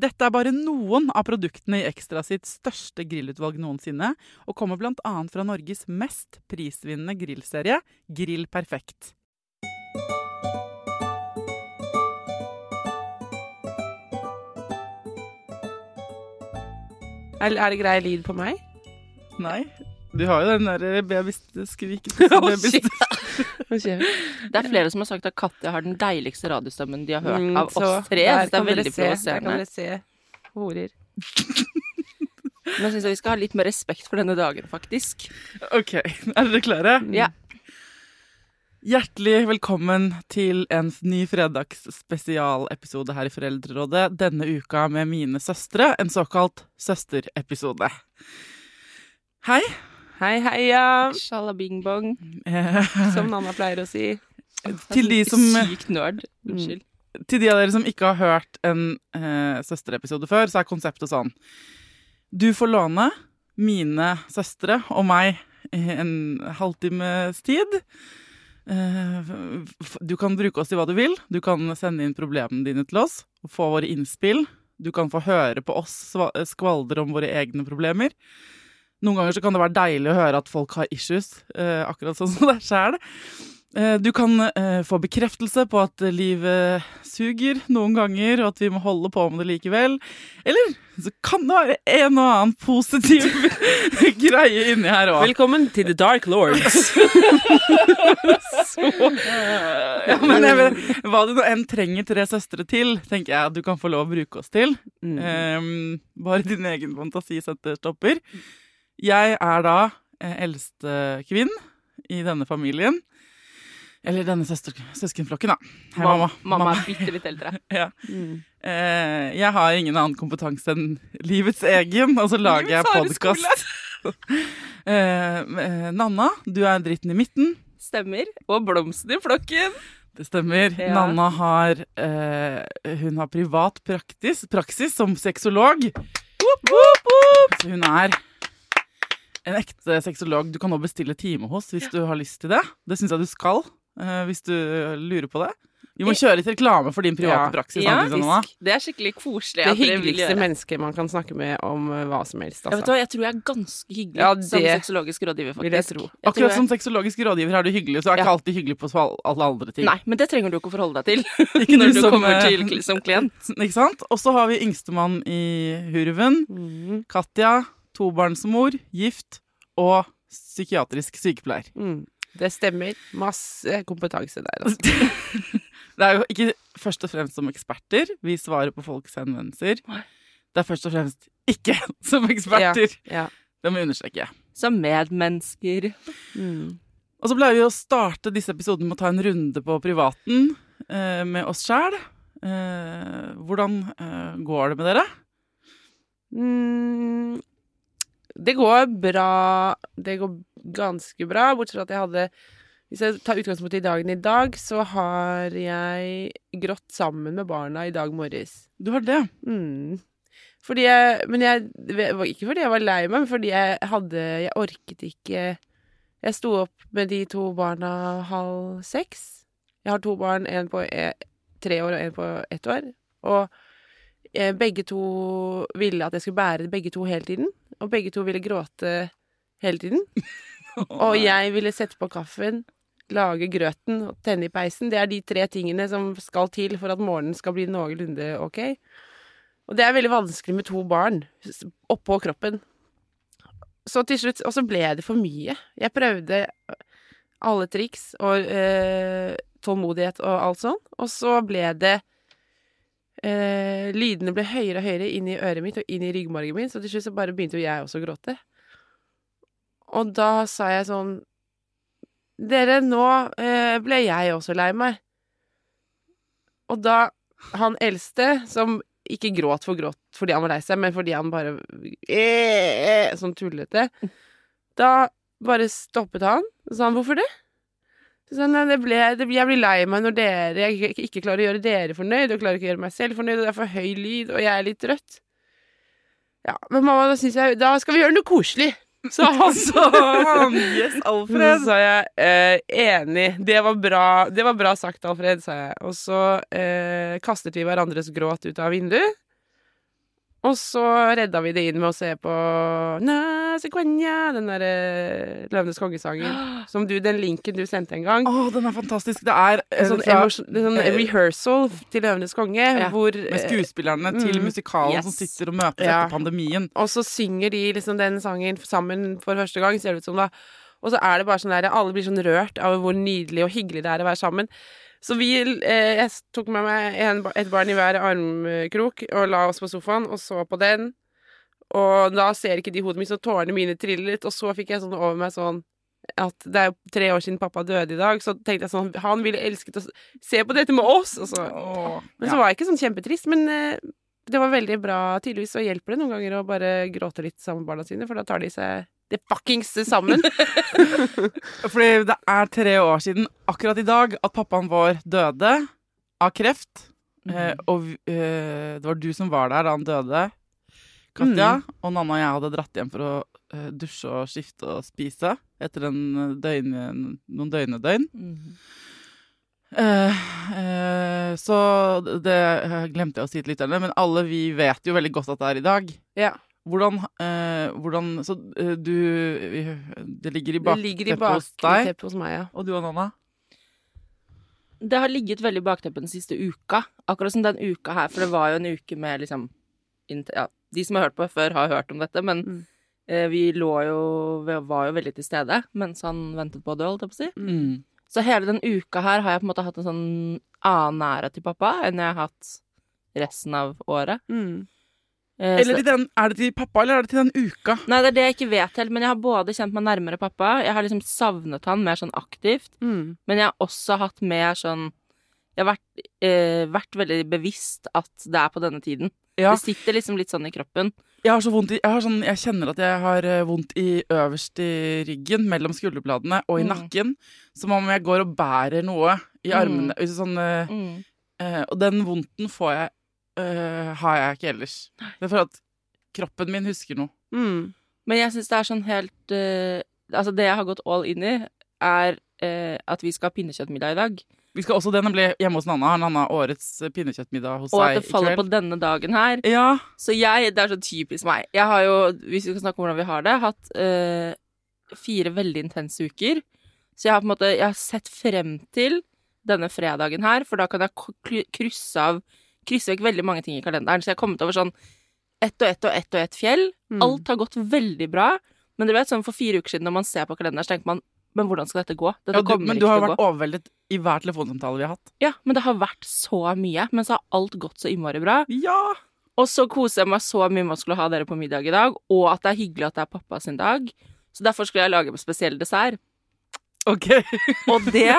Dette er bare noen av produktene i Ekstra sitt største grillutvalg noensinne, og kommer bl.a. fra Norges mest prisvinnende grillserie, Grill Perfekt. Er, er det grei lyd på meg? Nei, du har jo den der babyskriket. oh. Det er flere som har sagt at Katja har den deiligste radiostemmen de har hørt Mm, av oss tre. Så det er veldig Der kan provoserende. dere se horer. Men jeg syns vi skal ha litt mer respekt for denne dagen, faktisk. Ok, er dere klare? Ja. Hjertelig velkommen til en ny fredagsspesialepisode her i Foreldrerådet. Denne uka med mine søstre, en såkalt søsterepisode. Hei. Hei, heia, Shalabing-bong. Eh, som Nanna pleier å si. til, de som, Sykt nerd. Unnskyld. til de av dere som ikke har hørt en uh, søsterepisode før, så er konseptet sånn. Du får låne mine søstre og meg en halvtimes tid. Eh, Du kan bruke oss til hva du vil. Du kan sende inn problemene dine til oss og få våre innspill. Du kan få høre på oss skvaldre om våre egne problemer. Noen ganger så kan det være deilig å høre at folk har issues, eh, akkurat sånn som deg sjæl. Du kan eh, få bekreftelse på at livet suger noen ganger, og at vi må holde på med det likevel. Eller så kan det være en og annen positiv greie inni her òg. Velkommen til The Dark Lords. Ja, men jeg vet, hva du nå enn trenger tre søstre til, tenker jeg at du kan få lov å bruke oss til. Mm. Ehm, bare din egen fantasi setter stopper. Jeg er da eh, eldste kvinn i denne familien. Eller denne søster, søskenflokken, da. Hei, mamma. Mamma er bitte litt eldre. Ja. Mm. Eh, jeg har ingen annen kompetanse enn livets egen, og så lager jeg podkast. eh, eh, Nanna, du er dritten i midten. Stemmer. Og blomsten i flokken. Det stemmer. Ja. Nanna har eh, Hun har privat praktis, praksis som sexolog. Hun er en ekte sexolog du kan nå bestille time hos hvis du har lyst til det. Det syns jeg du skal, eh, hvis du lurer på det. Vi må kjøre litt reklame for din private Ja. praksis. Ja, samtidig, Nanna. Det er skikkelig koselig. Det hyggeligste mennesket man kan snakke med om eh, hva som helst. Jeg, vet Altså. hva, jeg tror jeg er ganske hyggelig Ja, som sexologisk rådgiver, faktisk. jeg tro. Jeg Akkurat jeg- som sexologisk rådgiver er du hyggelig, så er Ja. ikke alltid hyggelig på alle andre ting. Nei, men det trenger du ikke å forholde deg til Ikke når du som, kommer eh, til som klient. Ikke sant? Og så har vi yngstemann i Hurven. Mm. Katja, tobarnsmor, gift og psykiatrisk sykepleier. Mm. Det stemmer. Masse kompetanse der. Altså. Det er jo ikke først og fremst som eksperter vi svarer på folks henvendelser. Det er først og fremst ikke som eksperter. Ja. Det må vi understreke. Som medmennesker. Mm. Og så pleier vi å starte disse episodene med å ta en runde på privaten eh, med oss sjæl. Eh, hvordan eh, går det med dere? Mm. Det går bra Det går ganske bra, bortsett fra at jeg hadde Hvis jeg tar utgangspunkt i dagen i dag, så har jeg grått sammen med barna i dag morges. Du har det. Mm. Fordi jeg Men jeg Ikke fordi jeg var lei meg, men fordi jeg hadde Jeg orket ikke Jeg sto opp med de to barna halv seks. Jeg har to barn, en på e, tre år og en på ett år. Og eh, begge to ville at jeg skulle bære begge to hele tiden. Og begge to ville gråte hele tiden. Og jeg ville sette på kaffen, lage grøten og tenne i peisen. Det er de tre tingene som skal til for at morgenen skal bli noenlunde ok. Og det er veldig vanskelig med to barn oppå kroppen. Så til slutt Og så ble det for mye. Jeg prøvde alle triks og eh, tålmodighet og alt sånn, og så ble det eh, Lydene ble høyere og høyere inn i øret mitt og inn i ryggmargen min, så til slutt så bare begynte jo jeg også å gråte. Og da sa jeg sånn Dere, nå eh, ble jeg også lei meg. Og da han eldste, som ikke gråt for gråt fordi han var lei seg, men fordi han bare eh, eh, Sånn tullete. Da bare stoppet han, og sa han 'hvorfor det?' Så sa han, nei, det ble, det, jeg blir lei meg når dere jeg ikke, klarer å gjøre dere fornøyd, og klarer ikke å gjøre meg selv fornøyd, og det er for høy lyd, og jeg er litt trøtt. Ja, men mamma, da syns jeg Da skal vi gjøre noe koselig. Så han Så yes, så sa jeg eh, enig. Det var, bra, det var bra sagt, Alfred, sa jeg. Og så eh, kastet vi hverandres gråt ut av vinduet. Og så redda vi det inn med å se på Na, sequoia, den derre Løvenes kongesangen. Som du, den linken du sendte en gang. Å, den er fantastisk. Det er eh, sånn, fra, emosjon- det er sånn eh, rehearsal til Løvenes konge, hvor med eh, skuespillerne til mm, musikalen som yes. sitter og møtes Ja. etter pandemien. Og så synger de liksom den sangen sammen for første gang, ser det ut som da. Og så er det bare sånn der, alle blir sånn rørt av hvor nydelig og hyggelig det er å være sammen. Så vi, eh, jeg tok med meg en, et barn i hver armkrok og la oss på sofaen og så på den. Og da ser ikke de hodet mitt, så tårene mine triller litt. Og så fikk jeg sånn over meg sånn at det er jo tre år siden pappa døde i dag, så tenkte jeg sånn Han ville elsket å se på dette med oss! Og så, Åh, men ja. så var jeg ikke sånn kjempetrist, men eh, det var veldig bra. Tydeligvis så hjelper det noen ganger å bare gråte litt sammen med barna sine, for da tar de seg det fuckings sammen. Fordi det er tre år siden akkurat i dag at pappaen vår døde av kreft. Eh, og eh, det var du som var der da han døde, Katja. Og Nanna og jeg hadde dratt hjem for å eh, dusje og skifte og spise etter en døgn, noen døgnedøgn. Mm. Eh, eh, så det glemte jeg å si til lytterne, men alle vi vet jo veldig godt at det er i dag. ja. Hvordan, eh, hvordan Så eh, du Det ligger i bakteppet hos deg. hos meg, ja. Og du og Nanna? Det har ligget veldig i bakteppet den siste uka. Akkurat som den uka her, for det var jo en uke med liksom ja, De som har hørt på før, har hørt om dette, men Mm. eh, vi lå jo Vi var jo veldig til stede mens han ventet på det, holdt jeg på å si. Mm. Så hele den uka her har jeg på en måte hatt en sånn annen nærhet til pappa enn jeg har hatt resten av året. Mm. Eh, Eller til den, er det til pappa, eller er det til den uka? Nei, det er det jeg ikke vet helt, men jeg har både kjent meg nærmere pappa, jeg har liksom savnet han mer sånn aktivt, Mm. men jeg har også hatt mer sånn Jeg har vært, eh, vært veldig bevisst at det er på denne tiden. Ja, Det sitter liksom litt sånn i kroppen. jeg har så vondt i jeg, har sånn, jeg kjenner at jeg har eh, vondt i øverst i ryggen, mellom skulderbladene og i Mm. nakken. Som om jeg går og bærer noe i armene. Sånn, eh, Mm. eh, og den vondten får jeg eh, har jeg ikke ellers. Det er for at kroppen min husker noe. Mm. Men jeg syns det er sånn helt eh, Altså, det jeg har gått all in i, er eh, at vi skal ha pinnekjøttmiddag i dag. Vi skal også det nemlig hjemme hos Nanna. Har Nanna årets pinnekjøttmiddag hos Og at det faller på denne dagen her. Ja. Så jeg, det er så typisk meg. Jeg har jo, hvis vi skal snakke om hvordan vi har det, hatt eh, fire veldig intense uker. Så jeg har på en måte, jeg har sett frem til denne fredagen her, for da kan jeg krysse av, krysse vekk veldig mange ting i kalenderen. Så jeg har kommet over sånn ett og ett og ett og ett fjell. Mm. Alt har gått veldig bra. Men du vet, sånn for fire uker siden når man ser på kalenderen, så tenker man, men hvordan skal dette gå? Dette ja du, men du har vært overveldet i hver telefonsamtale vi har hatt. Ja, men det har vært så mye. Men så har alt gått så innmari bra. Ja! Og så koser jeg meg så mye med å skulle ha dere på middag i dag, og at det er hyggelig at det er pappa sin dag. Så derfor skulle jeg lage en spesiell dessert. Ok. Og det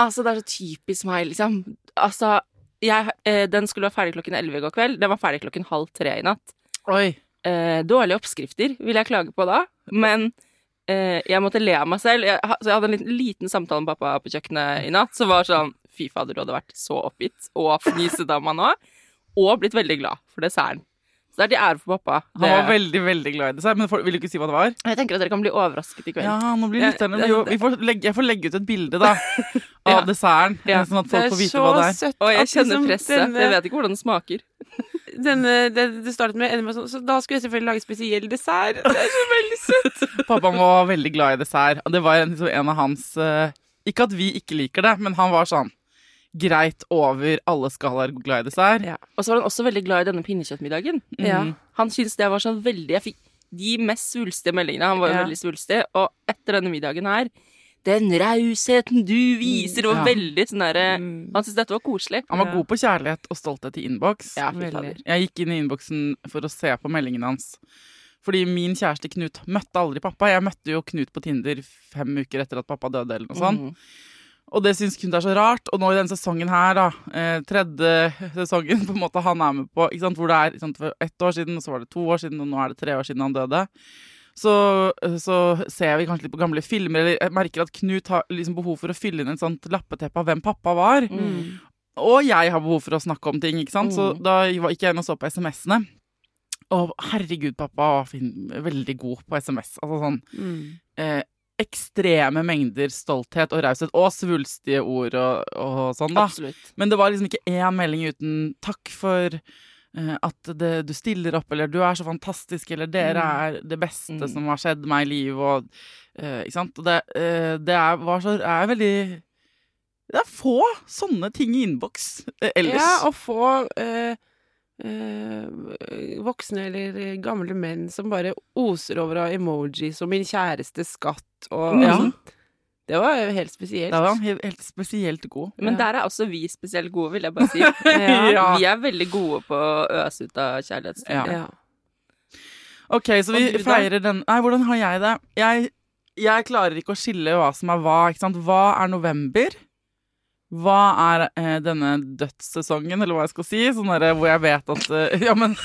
Altså, det er så typisk meg, liksom. Altså, jeg, eh, den skulle være ferdig klokken 11 i går kveld. Den var ferdig klokken halv tre i natt. Oi. eh, dårlige oppskrifter, vil jeg klage på da. Men eh, jeg måtte le av meg selv. Jeg, så jeg hadde en liten, liten samtale med pappa på kjøkkenet i natt, som var sånn Fy fader, du hadde vært så oppgitt og fniset av meg nå. Og blitt veldig glad for desserten. Så det er til ære for pappa. Han var Det- veldig, veldig glad i dessert, men for, vil du ikke si hva det var? Jeg tenker at dere kan bli overrasket i kveld. Ja, nå blir Ja, lytterne det- jo, vi får legge, Jeg får legge ut et bilde, da, av Ja. desserten, Ja. sånn at Det folk er får vite så hva det er. søtt Og jeg kjenner liksom presset, Denne... jeg vet ikke hvordan den smaker. Denne, det, det startet med, med sånn, så da skulle jeg selvfølgelig lage spesiell dessert. Det er så veldig søtt. Pappa var veldig glad i dessert, og det var en, liksom en av hans uh, Ikke at vi ikke liker det, men han var sånn greit over alle skalaer glad i dessert. Ja. Og så var han også veldig glad i denne pinnekjøttmiddagen. Ja. Mhm. Han syntes det var sånn veldig Jeg fikk de mest svulstige meldingene. Han var jo Ja. veldig svulstig. Og etter denne middagen her Den rausheten du viser, det var veldig sånn derre Mm. Han syntes dette var koselig. Han var Ja. god på kjærlighet og stolthet i innboks. Jeg gikk inn i innboksen for å se på meldingene hans. Fordi min kjæreste Knut møtte aldri pappa. Jeg møtte jo Knut på Tinder fem uker etter at pappa døde, eller noe sånt. Mhm. Og det syns Knut er så rart. Og nå i denne sesongen her, da, eh, tredje sesongen på en måte han er med på, ikke sant, hvor det er for ett år siden, og så var det to år siden, og nå er det tre år siden han døde. Så, så ser vi kanskje litt på gamle filmer, eller jeg merker at Knut har liksom behov for å fylle inn en sånt lappeteppe av hvem pappa var. Mm. Og jeg har behov for å snakke om ting, ikke sant? Så Mm. da var ikke jeg inne og så på SMS-ene. Og herregud, pappa var veldig god på SMS. Altså sånn Mm. eh, ekstreme mengder stolthet og raushet, og svulstige ord og, og sånn, da. Absolutt. Men det var liksom ikke én melding uten 'takk for eh, at det, du stiller opp', eller 'du er så fantastisk', eller 'dere er det beste Mm. som har skjedd meg i livet', og uh, Ikke sant? Og det, uh, det er, var så, er veldig Det er få sånne ting i innboks uh, ellers. Ja, å få eh, eh, voksne eller gamle menn som bare oser over av emojis og 'min kjæreste skatt' og Ja. sånt. Det var jo helt spesielt. Det var helt, spesielt god. Men Ja. der er også vi spesielt gode, vil jeg bare si. Ja. Vi er veldig gode på å øse ut av kjærlighetsstunder. Ja. Ja. Ok, så vi du feirer den Nei, hvordan har jeg det? Jeg, jeg klarer ikke å skille hva som er hva. Ikke sant? Hva er november? Hva er eh, denne dødssesongen, eller hva jeg skal si? Sånn der, hvor jeg vet at eh, Ja, men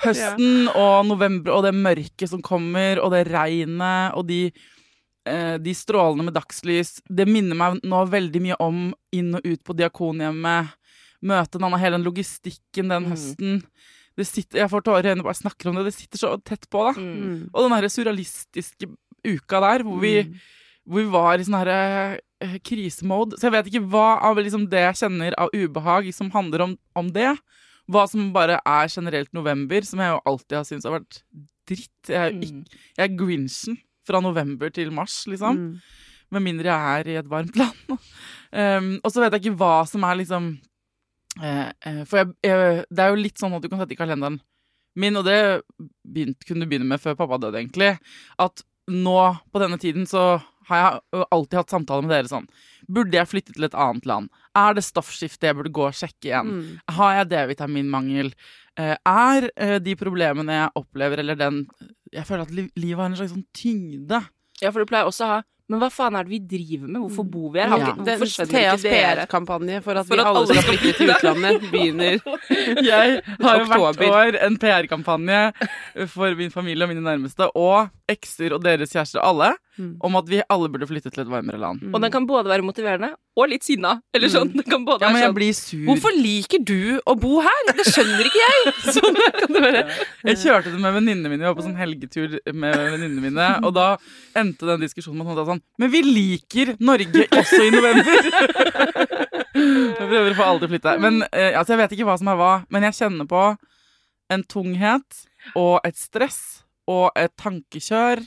høsten og november og det mørket som kommer, og det regnet og de eh, de strålene med dagslys, det minner meg nå veldig mye om inn og ut på Diakonhjemmet. Møte Nanna, hele den logistikken den Mm. høsten. Det sitter, jeg får tårer i øynene bare jeg snakker om det. Det sitter så tett på, da. Mm. Og den derre surrealistiske uka der, hvor vi, Mm. hvor vi var i sånn herre eh, krisemode. Så jeg vet ikke hva av liksom det jeg kjenner av ubehag som handler om, om det. Hva som bare er generelt november, som jeg jo alltid har syntes har vært dritt. Jeg er, ikke, Mm. jeg er grinchen fra november til mars, liksom. Mm. Med mindre jeg er i et varmt land. um, og så vet jeg ikke hva som er liksom uh, eh, For jeg, jeg, det er jo litt sånn at du kan sette i kalenderen min, og det begynt, kunne du begynne med før pappa døde, egentlig, at nå på denne tiden så har jeg alltid hatt samtaler med dere sånn Burde jeg flytte til et annet land? Er det stoffskifte jeg burde gå og sjekke igjen? Mm. Har jeg D-vitaminmangel? Eh, er de problemene jeg opplever, eller den Jeg føler at livet har en slags sånn tyngde. Ja, for du pleier også å ha Men hva faen er det vi driver med? Hvorfor bor vi her? Ja. Hvorfor Theas PR-kampanje for at For vi at alle skal flytte til utlandet, begynner Jeg har jo hvert år en PR-kampanje for min familie og mine nærmeste, og ekser og deres kjærester, alle, Mm. om at vi alle burde flytte til et varmere land. Og den kan både være motiverende og litt sinna. Eller sånn. Den kan både Ja, men jeg sånn blir sur. Hvorfor liker du å bo her? Det skjønner ikke jeg! Sånn kan det være. Jeg kjørte det med venninnene mine, vi var på sånn helgetur med venninnene mine, og da endte den diskusjonen med at sånn Men vi liker Norge også i november! Jeg prøver å få alle til å flytte. Men eh, altså, jeg vet ikke hva som er hva, men jeg kjenner på en tunghet og et stress og et tankekjør.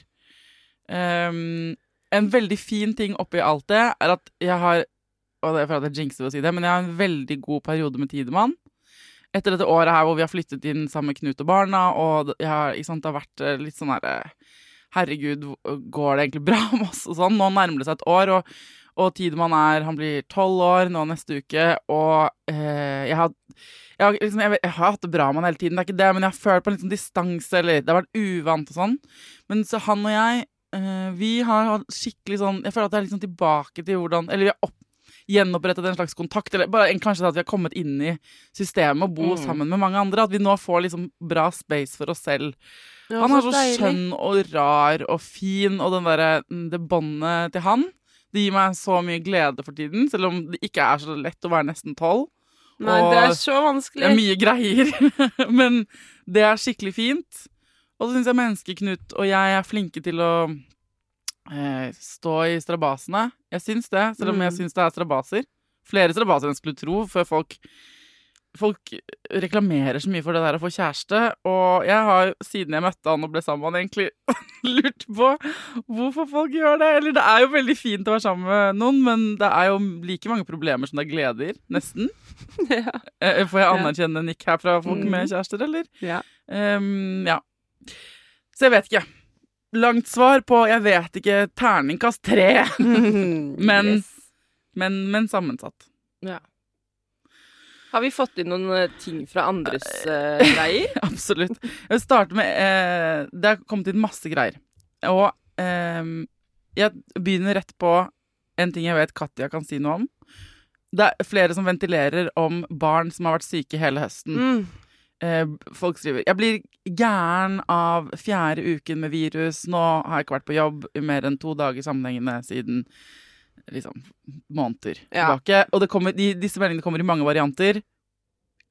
Um, en veldig fin ting oppi alt det er at jeg har Og det er for at jeg jinxer å si det, men jeg har en veldig god periode med Tidemann. Etter dette året her hvor vi har flyttet inn sammen med Knut og barna, og har, sant, det har vært eh, litt sånn herre Herregud, går det egentlig bra med oss? Og sånn. Nå nærmer det seg et år, og, og Tidemann er Han blir tolv år nå neste uke, og eh, jeg har jeg har, liksom, jeg, jeg har hatt det bra med han hele tiden, det er ikke det, men jeg har følt på en liksom distanse, eller det har vært uvant og sånn. Men så han og jeg, uh, vi har hatt skikkelig sånn Jeg føler at jeg er liksom tilbake til hvordan Eller vi har opp, gjenopprettet en slags kontakt, eller bare kanskje at vi har kommet inn i systemet og bo Mm. sammen med mange andre. At vi nå får liksom bra space for oss selv. Ja, Han er så så skjønn og rar og fin, og den derre det båndet til han Det gir meg så mye glede for tiden, selv om det ikke er så lett å være nesten tolv. Nei, og det er så Det er mye greier, men det er skikkelig fint. Og så syns jeg Menneskeknut og jeg er flinke til å eh, stå i strabasene. Jeg syns det, selv om jeg Mm. syns det er strabaser. Flere strabaser enn jeg skulle tro, før folk Folk reklamerer så mye for det der å få kjæreste, og jeg har, siden jeg møtte han og ble sammen med han, egentlig lurt på hvorfor folk gjør det. Eller det er jo veldig fint å være sammen med noen, men det er jo like mange problemer som det er gleder. Nesten. ja. Eh, Får jeg anerkjenne nikk her fra folk med kjærester, eller? Ja. Um, ja. Så jeg vet ikke. Langt svar på jeg vet ikke terningkast tre, Men- Yes. men, men sammensatt. Ja. Har vi fått inn noen eh, ting fra andres uh, greier? Absolutt. Jeg vil starte med eh, Det har kommet inn masse greier. Og ehm, jeg begynner rett på en ting jeg vet Katja kan si noe om. Det er flere som ventilerer om barn som har vært syke hele høsten. Mm. Eh, folk skriver Jeg blir gæren av fjerde uken med virus. Nå har jeg ikke vært på jobb i mer enn to dager sammenhengende siden liksom måneder Ja. tilbake. Og det kommer, de, disse meldingene kommer i mange varianter.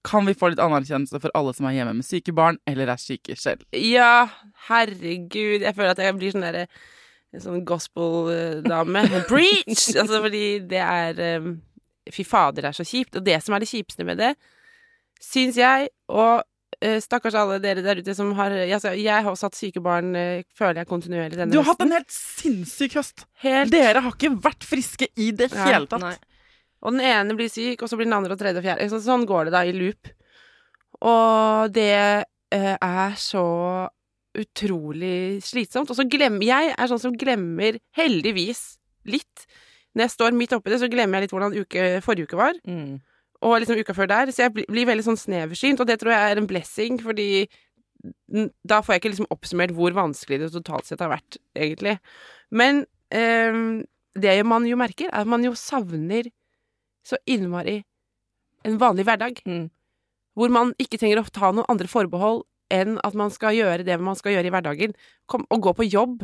Kan vi få litt anerkjennelse for alle som er hjemme med syke barn, eller er syke selv? Ja, herregud. Jeg føler at jeg blir sånn derre sånn gospel-dame. Preach! Altså fordi det er um, Fy fader, det er så kjipt. Og det som er det kjipeste med det, syns jeg, og stakkars alle dere der ute som har altså, Jeg har også hatt syke barn, eh, føler jeg kontinuerlig denne Du har hatt en helt sinnssyk høst! Helt Dere har ikke vært friske i det ja, hele tatt. Nei. Og den ene blir syk, og så blir den andre og tredje og fjerde. Så, sånn går det da i loop. Og det eh, er så utrolig slitsomt. Og så glemmer jeg er sånn som glemmer, heldigvis, litt. Når jeg står midt oppi det, så glemmer jeg litt hvordan uke, forrige uke var. Mm. Og liksom uka før der. Så jeg blir, blir veldig sånn sneversynt, og det tror jeg er en blessing, fordi da får jeg ikke liksom oppsummert hvor vanskelig det totalt sett har vært, egentlig. Men eh, det man jo merker, er at man jo savner så innmari en vanlig hverdag. Mm. Hvor man ikke trenger å ta noen andre forbehold enn at man skal gjøre det man skal gjøre i hverdagen. Kom, og gå på jobb.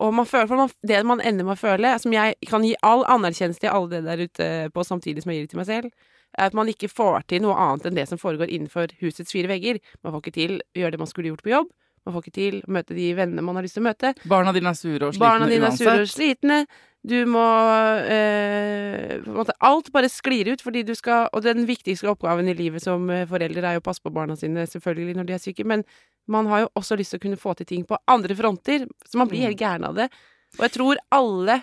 Og man føler, for man, det man ender med å føle, som jeg kan gi all anerkjennelse til alle det der ute på samtidig som jeg gir det til meg selv, at man ikke får til noe annet enn det som foregår innenfor husets fire vegger. Man får ikke til å gjøre det man skulle gjort på jobb. Man får ikke til å møte de vennene man har lyst til å møte. Barna dine er sure og slitne Barna dine er sure og slitne. Du må eh, Alt bare sklir ut, fordi du skal Og den viktigste oppgaven i livet som eh, forelder er jo å passe på barna sine, selvfølgelig, når de er syke, men man har jo også lyst til å kunne få til ting på andre fronter, så man blir helt gæren av det. Og jeg tror alle,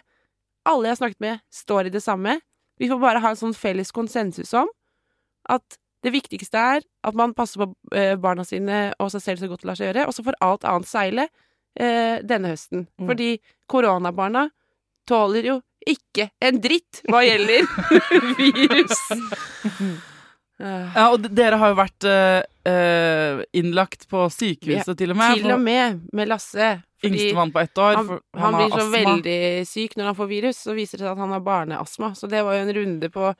alle jeg har snakket med, står i det samme. Vi får bare ha en sånn felles konsensus om at det viktigste er at man passer på eh, barna sine og seg selv så godt det lar seg gjøre, og så får alt annet seile eh, denne høsten. Mm. Fordi koronabarna tåler jo ikke en dritt hva gjelder virus. Eh, Ja, og dere har jo vært eh, innlagt på sykehuset til og med. til og med med Lasse. Yngstemann på ett år. han, han, har blir så astma. veldig syk når han får virus, så viser det seg at han har barneastma. Så det var jo en runde på,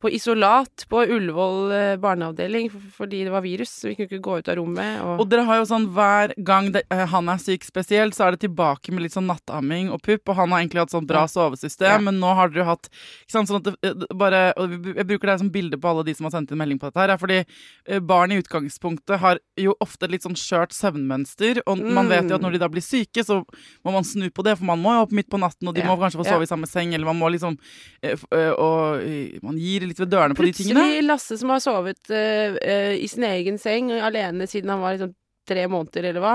på isolat på Ullevål eh, barneavdeling fordi det var virus, så vi kunne ikke gå ut av rommet. Og, Og dere har jo sånn hver gang det, eh, han er syk spesielt, så er det tilbake med litt sånn nattamming og pupp, og han har egentlig hatt sånn bra Ja. sovesystem, Ja. men nå har dere jo hatt ikke sant, sånn at det, det bare, Jeg bruker det som bilde på alle de som har sendt inn melding på dette her, er fordi eh, barn i utgangspunktet har jo ofte litt sånn skjørt søvnmønster, og man Mm. vet jo at når de da blir syke, så må man snu på det, for man må jo opp midt på natten, og de Ja. må kanskje få sove i samme seng, eller man må liksom eh, eh, Og eh, man gir litt ved dørene på de tingene. Plutselig Lasse som har sovet uh, uh, i sin egen seng alene siden han var liksom tre måneder, eller hva.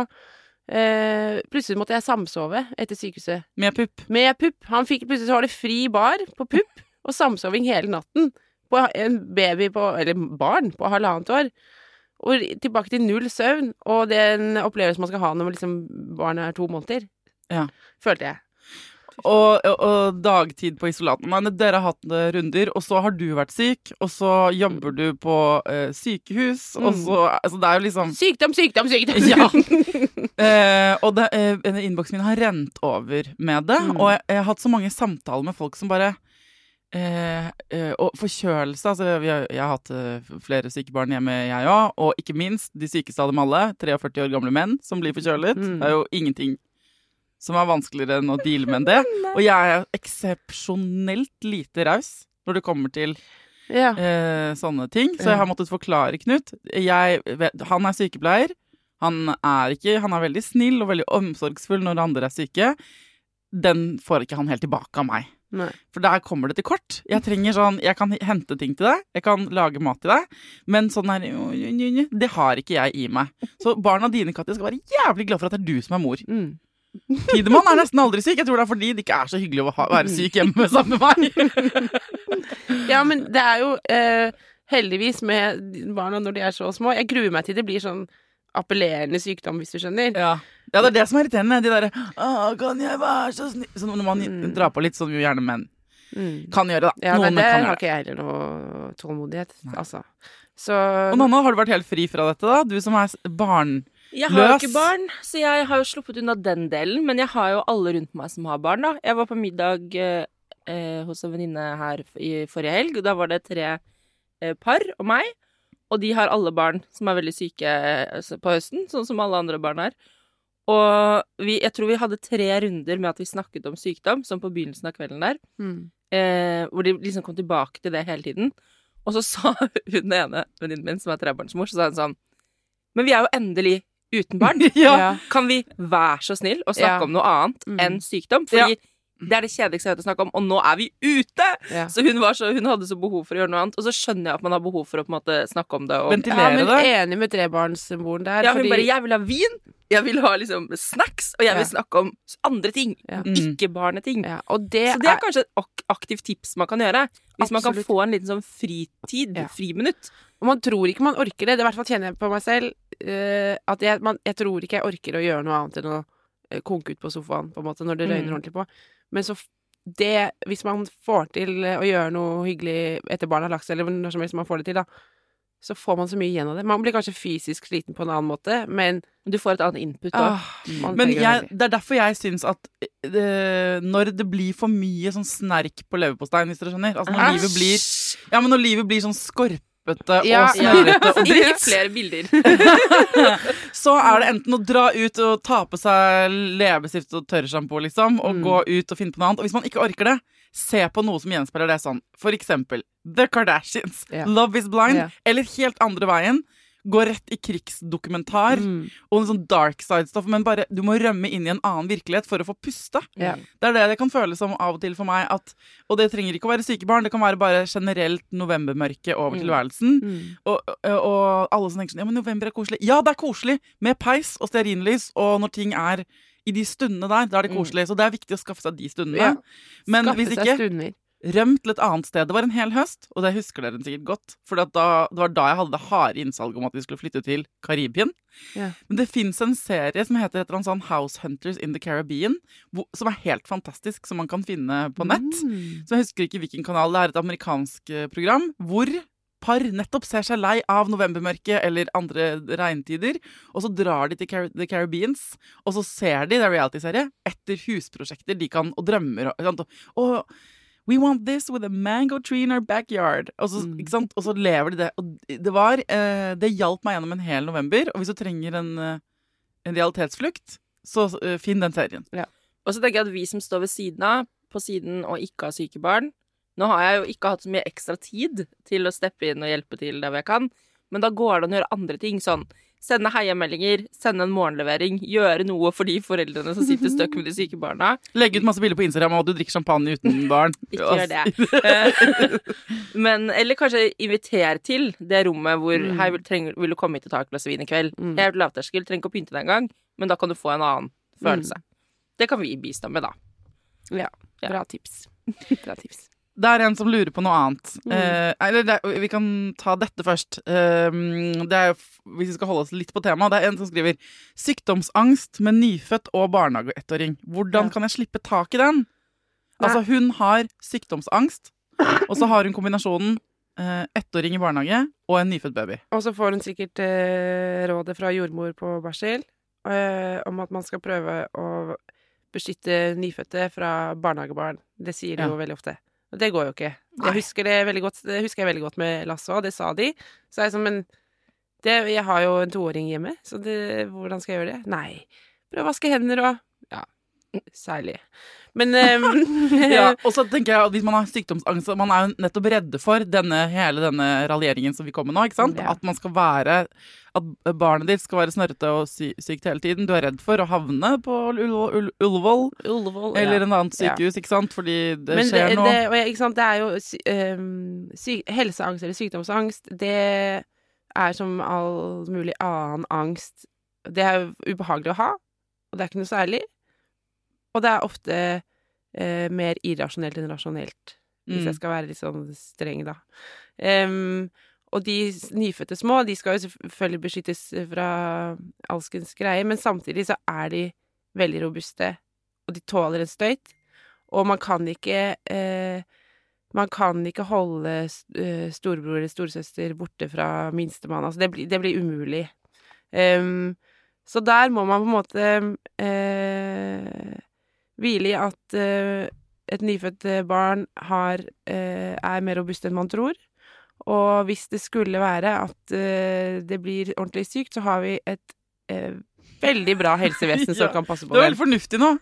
Uh, plutselig måtte jeg samsove etter sykehuset. Med pupp. Med pupp. Han fikk plutselig så var det fri bar på pupp og samsoving hele natten. På en baby på Eller barn på halvannet år. Og tilbake til null søvn, og den opplevelsen man skal ha når liksom barnet er to måneder. Ja. Følte jeg. Og, og, og dagtid på isolaten. Men dere har hatt runder, og så har du vært syk, og så jobber du på uh, sykehus, og Mm. så Altså, det er jo liksom Sykdom, sykdom, sykdom! Ja. uh, Og det, eh, innboksen min har rent over med det, Mm. og jeg, jeg har hatt så mange samtaler med folk som bare Eh, eh, og forkjølelse altså har, Jeg har hatt flere syke barn hjemme, jeg òg. Og ikke minst de sykeste av dem alle, 43 år gamle menn som blir forkjølet. Mm. Det er jo ingenting som er vanskeligere enn å deale med enn det. Og jeg er eksepsjonelt lite raus når det kommer til Ja. eh, sånne ting. Så jeg har måttet forklare Knut. Jeg han er sykepleier. Han er, ikke, han er veldig snill og veldig omsorgsfull når andre er syke. Den får ikke han helt tilbake av meg. Nei. For der kommer det til kort. Jeg trenger sånn, jeg kan hente ting til deg, jeg kan lage mat til deg, men sånn her Det har ikke jeg i meg. Så barna dine, Katja, skal være jævlig glad for at det er du som er mor. Mm. Tidemann er nesten aldri syk. Jeg tror det er fordi det ikke er så hyggelig å være syk hjemme sammen med meg. Ja, men det er jo eh, heldigvis med barna når de er så små Jeg gruer meg til det blir sånn appellerende sykdom, hvis du skjønner. Ja. ja, det er det som er irriterende. De derre 'Å, kan jeg være så snill' Sånn når man Mm. drar på litt, sånn gjerne menn Mm. kan gjøre, da. Ja, nei, Noen det kan har det. ikke jeg heller noe tålmodighet, altså. Så Og Nanna, har du vært helt fri fra dette, da? Du som er barn... Jeg har jo ikke barn, så jeg har jo sluppet unna den delen. Men jeg har jo alle rundt meg som har barn, da. Jeg var på middag eh, eh, hos en venninne her i forrige helg, og da var det tre eh, par og meg. Og de har alle barn som er veldig syke eh, på høsten, sånn som alle andre barn er. Og vi, jeg tror vi hadde tre runder med at vi snakket om sykdom, som på begynnelsen av kvelden der. mm. Eh, hvor de liksom kom tilbake til det hele tiden. Og så sa hun ene venninnen min, som er trebarnsmor, så sa hun sånn Men vi er jo endelig uten barn. Ja. Kan vi være så snill å snakke Ja. om noe annet Mm. enn sykdom? Fordi det er det kjedeligste jeg vet å snakke om, og nå er vi ute! Ja. Så hun, var så hun hadde så behov for å gjøre noe annet. Og så skjønner jeg at man har behov for å på en måte snakke om det. Og, Ventilere ja, men det. enig med trebarnsmoren der. ja, hun fordi, bare 'Jeg vil ha vin, jeg vil ha liksom snacks, og jeg vil Ja. snakke om andre ting. Ja. Mm. Ikke barneting'. ja, og det, Så det er kanskje et aktivt tips man kan gjøre. Hvis man kan få en liten sånn fritid, Ja. friminutt. Og man tror ikke man orker det. Det i hvert fall kjenner jeg på meg selv. Eh, at jeg, man, jeg tror ikke jeg orker å gjøre noe annet enn å eh, konke ut på sofaen, på en måte, når det røyner Mm. ordentlig på. Men så det Hvis man får til eh, å gjøre noe hyggelig etter barna har lagt seg, eller når som helst man får det til, da, så får man så mye igjen av det. Man blir kanskje fysisk sliten på en annen måte, men Du får et annet input da. ah, man Men det jeg, det er derfor jeg syns at øh, når det blir for mye sånn snerk på leverposteien, hvis dere skjønner Altså når livet blir Ja, men når livet blir sånn skorpete Ja, og snørrete og Ikke flere bilder. så er det enten å dra ut og ta på seg leppestift og tørrsjampo, liksom, og Mm. gå ut og finne på noe annet. Og hvis man ikke orker det, se på noe som gjenspeiler det sånn. For eksempel The Kardashians, yeah. Love is Blind, yeah. eller helt andre veien. Gå rett i krigsdokumentar Mm. og en sånn dark side-stoff, men bare du må rømme inn i en annen virkelighet for å få puste. Yeah. Det er det det kan føles som av og til for meg. At, og det trenger ikke å være syke barn, det kan være bare generelt novembermørke over Mm. tilværelsen. Mm. Og, og alle som tenker sånn Ja, men november er koselig. Ja, det er koselig med peis og stearinlys, og når ting er i de stundene der, da er det Mm. koselig. Så det er viktig å skaffe seg de stundene. Ja. Men Skaffe hvis seg ikke, stunder. Røm til et annet sted. Det var en hel høst, og det husker dere sikkert godt. For det var da jeg hadde det harde innsalget om at vi skulle flytte til Karibien. Yeah. Men det fins en serie som heter et eller annet sånn House Hunters in the Caribbean, som er helt fantastisk, som man kan finne på nett. Mm. Så jeg husker ikke hvilken kanal. Det er et amerikansk eh, program hvor par nettopp ser seg lei av novembermørket eller andre regntider, og så drar de til Car The Caribbeans, og så ser de, det er reality-serie, etter husprosjekter de kan, og drømmer og, og We want this with a mango tree in our backyard. Og så, Mm. ikke sant? Og så lever de det. Og det var eh, Det hjalp meg gjennom en hel november. Og hvis du trenger en, eh, en realitetsflukt, så eh, finn den serien. Og så tenker jeg at vi som står ved siden av, på siden og ikke har syke barn Nå har jeg jo ikke hatt så mye ekstra tid til å steppe inn og hjelpe til der hvor jeg kan, men da går det an å gjøre andre ting. Sånn sende heiameldinger, sende en morgenlevering, gjøre noe for de foreldrene som sitter støkk med de syke barna. Legge ut masse bilder på Instagram av at du drikker champagne uten barn. Ikke gjør det. Eh, Men, eller kanskje inviter til det rommet hvor Mm. Hei, vil, trenger, vil du komme hit og ta et glass vin i kveld? Mm. Helt lavterskel, trenger ikke å pynte deg engang, men da kan du få en annen følelse. Mm. Det kan vi bistå med, da. Ja. Bra tips. Bra tips. Det er en som lurer på noe annet. Mm. Eh, eller det, vi kan ta dette først. Eh, det er, hvis vi skal holde oss litt på temaet. Det er en som skriver Sykdomsangst med nyfødt og barnehageettåring. Hvordan Ja. kan jeg slippe tak i den? Altså, hun har sykdomsangst, og så har hun kombinasjonen eh, ettåring i barnehage og en nyfødt baby. Og så får hun sikkert eh, rådet fra jordmor på barsel eh, om at man skal prøve å beskytte nyfødte fra barnehagebarn. Det sier de Ja. jo veldig ofte. Det går jo ikke. Jeg husker det veldig godt Det husker jeg veldig godt med Lasse òg, det sa de. Så er jeg sånn, men det, jeg har jo en toåring hjemme, så det, hvordan skal jeg gjøre det? Nei. Prøv å vaske hender og særlig. Men um, Ja, og så tenker jeg at Hvis man har sykdomsangst Man er jo nettopp redde for denne, hele denne raljeringen som vi kommer nå. ikke sant? Ja. At man skal være At barnet ditt skal være snørrete og sy sykt hele tiden. Du er redd for å havne på Ullevål, Ullevål Ullevål eller ja. en annet sykehus, ikke sant? Fordi det Men skjer det, noe. det, ikke sant, det er jo ehm, Helseangst eller sykdomsangst, det er som all mulig annen angst. Det er ubehagelig å ha, og det er ikke noe særlig. Og det er ofte eh, mer irrasjonelt enn rasjonelt, hvis Mm. jeg skal være litt sånn streng, da. Um, og de nyfødte små, de skal jo selvfølgelig beskyttes fra alskens greier, men samtidig så er de veldig robuste, og de tåler en støyt. Og man kan ikke eh, Man kan ikke holde eh, storebror eller storesøster borte fra minstemann. Altså, det blir, det blir umulig. Um, så der må man på en måte eh, hvile i at eh, et nyfødt eh, barn har, eh, er mer robust enn man tror. Og hvis det skulle være at eh, det blir ordentlig sykt, så har vi et eh, veldig bra helsevesen som kan passe Du på er det. veldig fornuftig nå.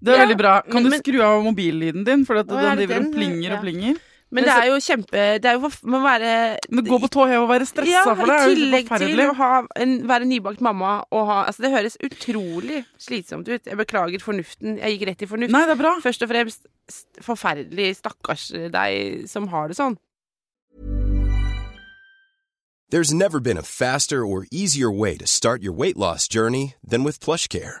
Det er Ja, veldig bra. Kan men- du skru av mobillyden din, for at Å, er den driver og plinger Ja. og plinger? Men Men det er jo kjempe Det er jo må være Men gå på tå hev og være stressa ja, for det i er jo tillegg til å ha en, være nybakt mamma og ha Altså, det høres utrolig slitsomt ut. Jeg beklager fornuften. Jeg gikk rett i fornuft. Nei, det er bra. Først og fremst forferdelig stakkars deg som har det sånn. There's never been a faster or easier way to start your weight loss journey than with PlushCare.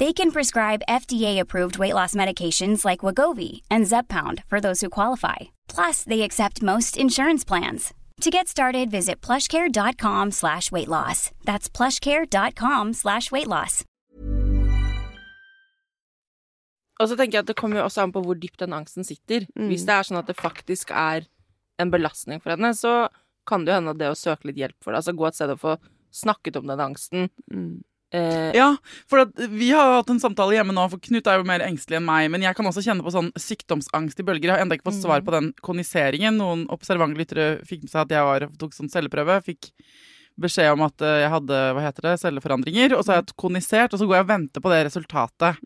They can prescribe FDA-approved weight loss medications like Wagovi and Zeppound for those who qualify. Plus, they accept most insurance plans. To get started, visit plushcare.com slash weight loss. That's plushcare.com slash weight loss. Og så tenker jeg at det kommer jo også an på hvor dypt den angsten sitter. Mm. Hvis det er sånn at det faktisk er en belastning for henne, så kan det jo hende at det å søke litt hjelp for det, altså gå et sted og få snakket om den angsten Mm. Eh, Ja, for at vi har hatt en samtale hjemme nå, for Knut er jo mer engstelig enn meg. Men jeg kan også kjenne på sånn sykdomsangst i bølger. Jeg har ennå ikke fått svar på den koniseringen. Noen observante lyttere fikk med seg at jeg var, tok sånn celleprøve. Fikk beskjed om at eh, jeg hadde hva heter det, celleforandringer. Og så har jeg konisert, og så går jeg og venter på det resultatet.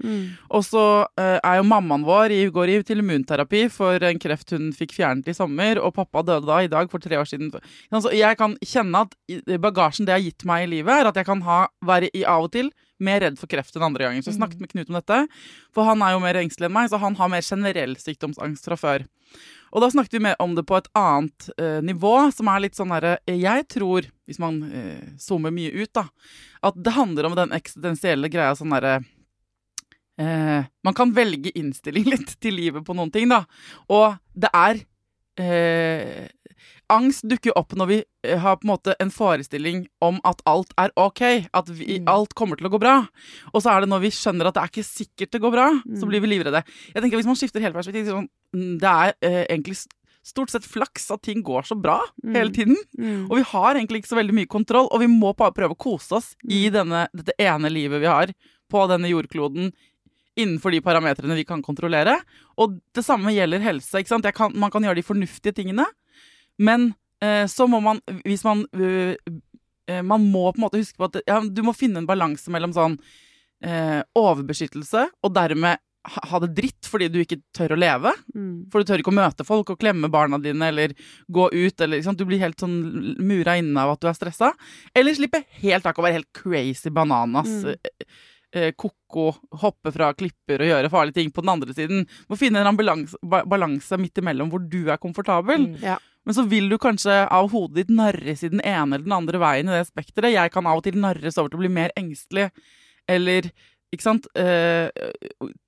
Og så eh, er jo mammaen vår i, går i til immunterapi for en kreft hun fikk fjernet i sommer, og pappa døde da i dag for tre år siden. Så jeg kan kjenne at bagasjen det har gitt meg i livet, er at jeg kan ha, være i av og til mer redd for kreft enn andre ganger. Så jeg snakket med Knut om dette, for han er jo mer engstelig enn meg, så han har mer generell sykdomsangst fra før. Og da snakket vi mer om det på et annet eh, nivå, som er litt sånn derre Jeg tror, hvis man eh, zoomer mye ut, da, at det handler om den eksistensielle greia sånn derre eh, Man kan velge innstilling litt til livet på noen ting, da. Og det er eh, Angst dukker opp når vi eh, har på en måte en forestilling om at alt er ok, at vi, alt kommer til å gå bra. Og så er det når vi skjønner at det er ikke sikkert det går bra, så blir vi livredde. Jeg tenker Hvis man skifter hele perspektivet sånn, mm, Det er eh, egentlig stort sett flaks at ting går så bra Mm. hele tiden. Mm. Og vi har egentlig ikke så veldig mye kontroll, og vi må bare prøve å kose oss i Mm. denne, dette ene livet vi har på denne jordkloden innenfor de parametrene vi kan kontrollere. Og det samme gjelder helse. kan, man kan gjøre de fornuftige tingene, men eh, så må man, hvis man øh, eh, Man må på en måte huske på at ja, du må finne en balanse mellom sånn eh, overbeskyttelse og dermed ha det dritt fordi du ikke tør å leve. Mm. For du tør ikke å møte folk og klemme barna dine eller gå ut. Eller, liksom. Du blir helt sånn mura inne av at du er stressa. Eller slippe helt tak og være helt crazy bananas. Mm. eh, Koko, hoppe fra klipper og gjøre farlige ting på den andre siden. Må finne en balanse, ba balanse midt imellom hvor du er komfortabel. Mm. Ja. Men så vil du kanskje av hodet ditt narres i den ene eller den andre veien i det spekteret. Jeg kan av og til narres over til å bli mer engstelig. Eller ikke sant? Eh,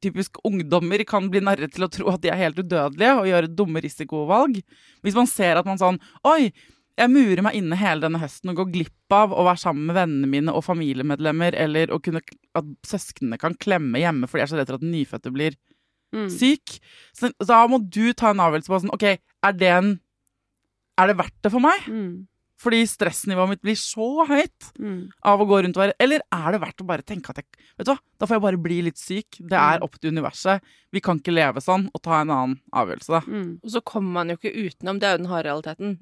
typisk ungdommer kan bli narret til å tro at de er helt udødelige og gjøre dumme risikovalg. Hvis man ser at man sånn Oi, jeg murer meg inne hele denne høsten og går glipp av å være sammen med vennene mine og familiemedlemmer, eller kunne, at søsknene kan klemme hjemme fordi jeg er så redd for at den nyfødte blir Mm. syk. Så da må du ta en avgjørelse på sånn OK, er det en Er det verdt det for meg? Mm. Fordi stressnivået mitt blir så høyt Mm. av å gå rundt og være Eller er det verdt å bare tenke at jeg Vet du hva, da får jeg bare bli litt syk. Det er Mm. opp til universet. Vi kan ikke leve sånn, og ta en annen avgjørelse, da. Mm. Og så kommer man jo ikke utenom, det er jo den harde realiteten.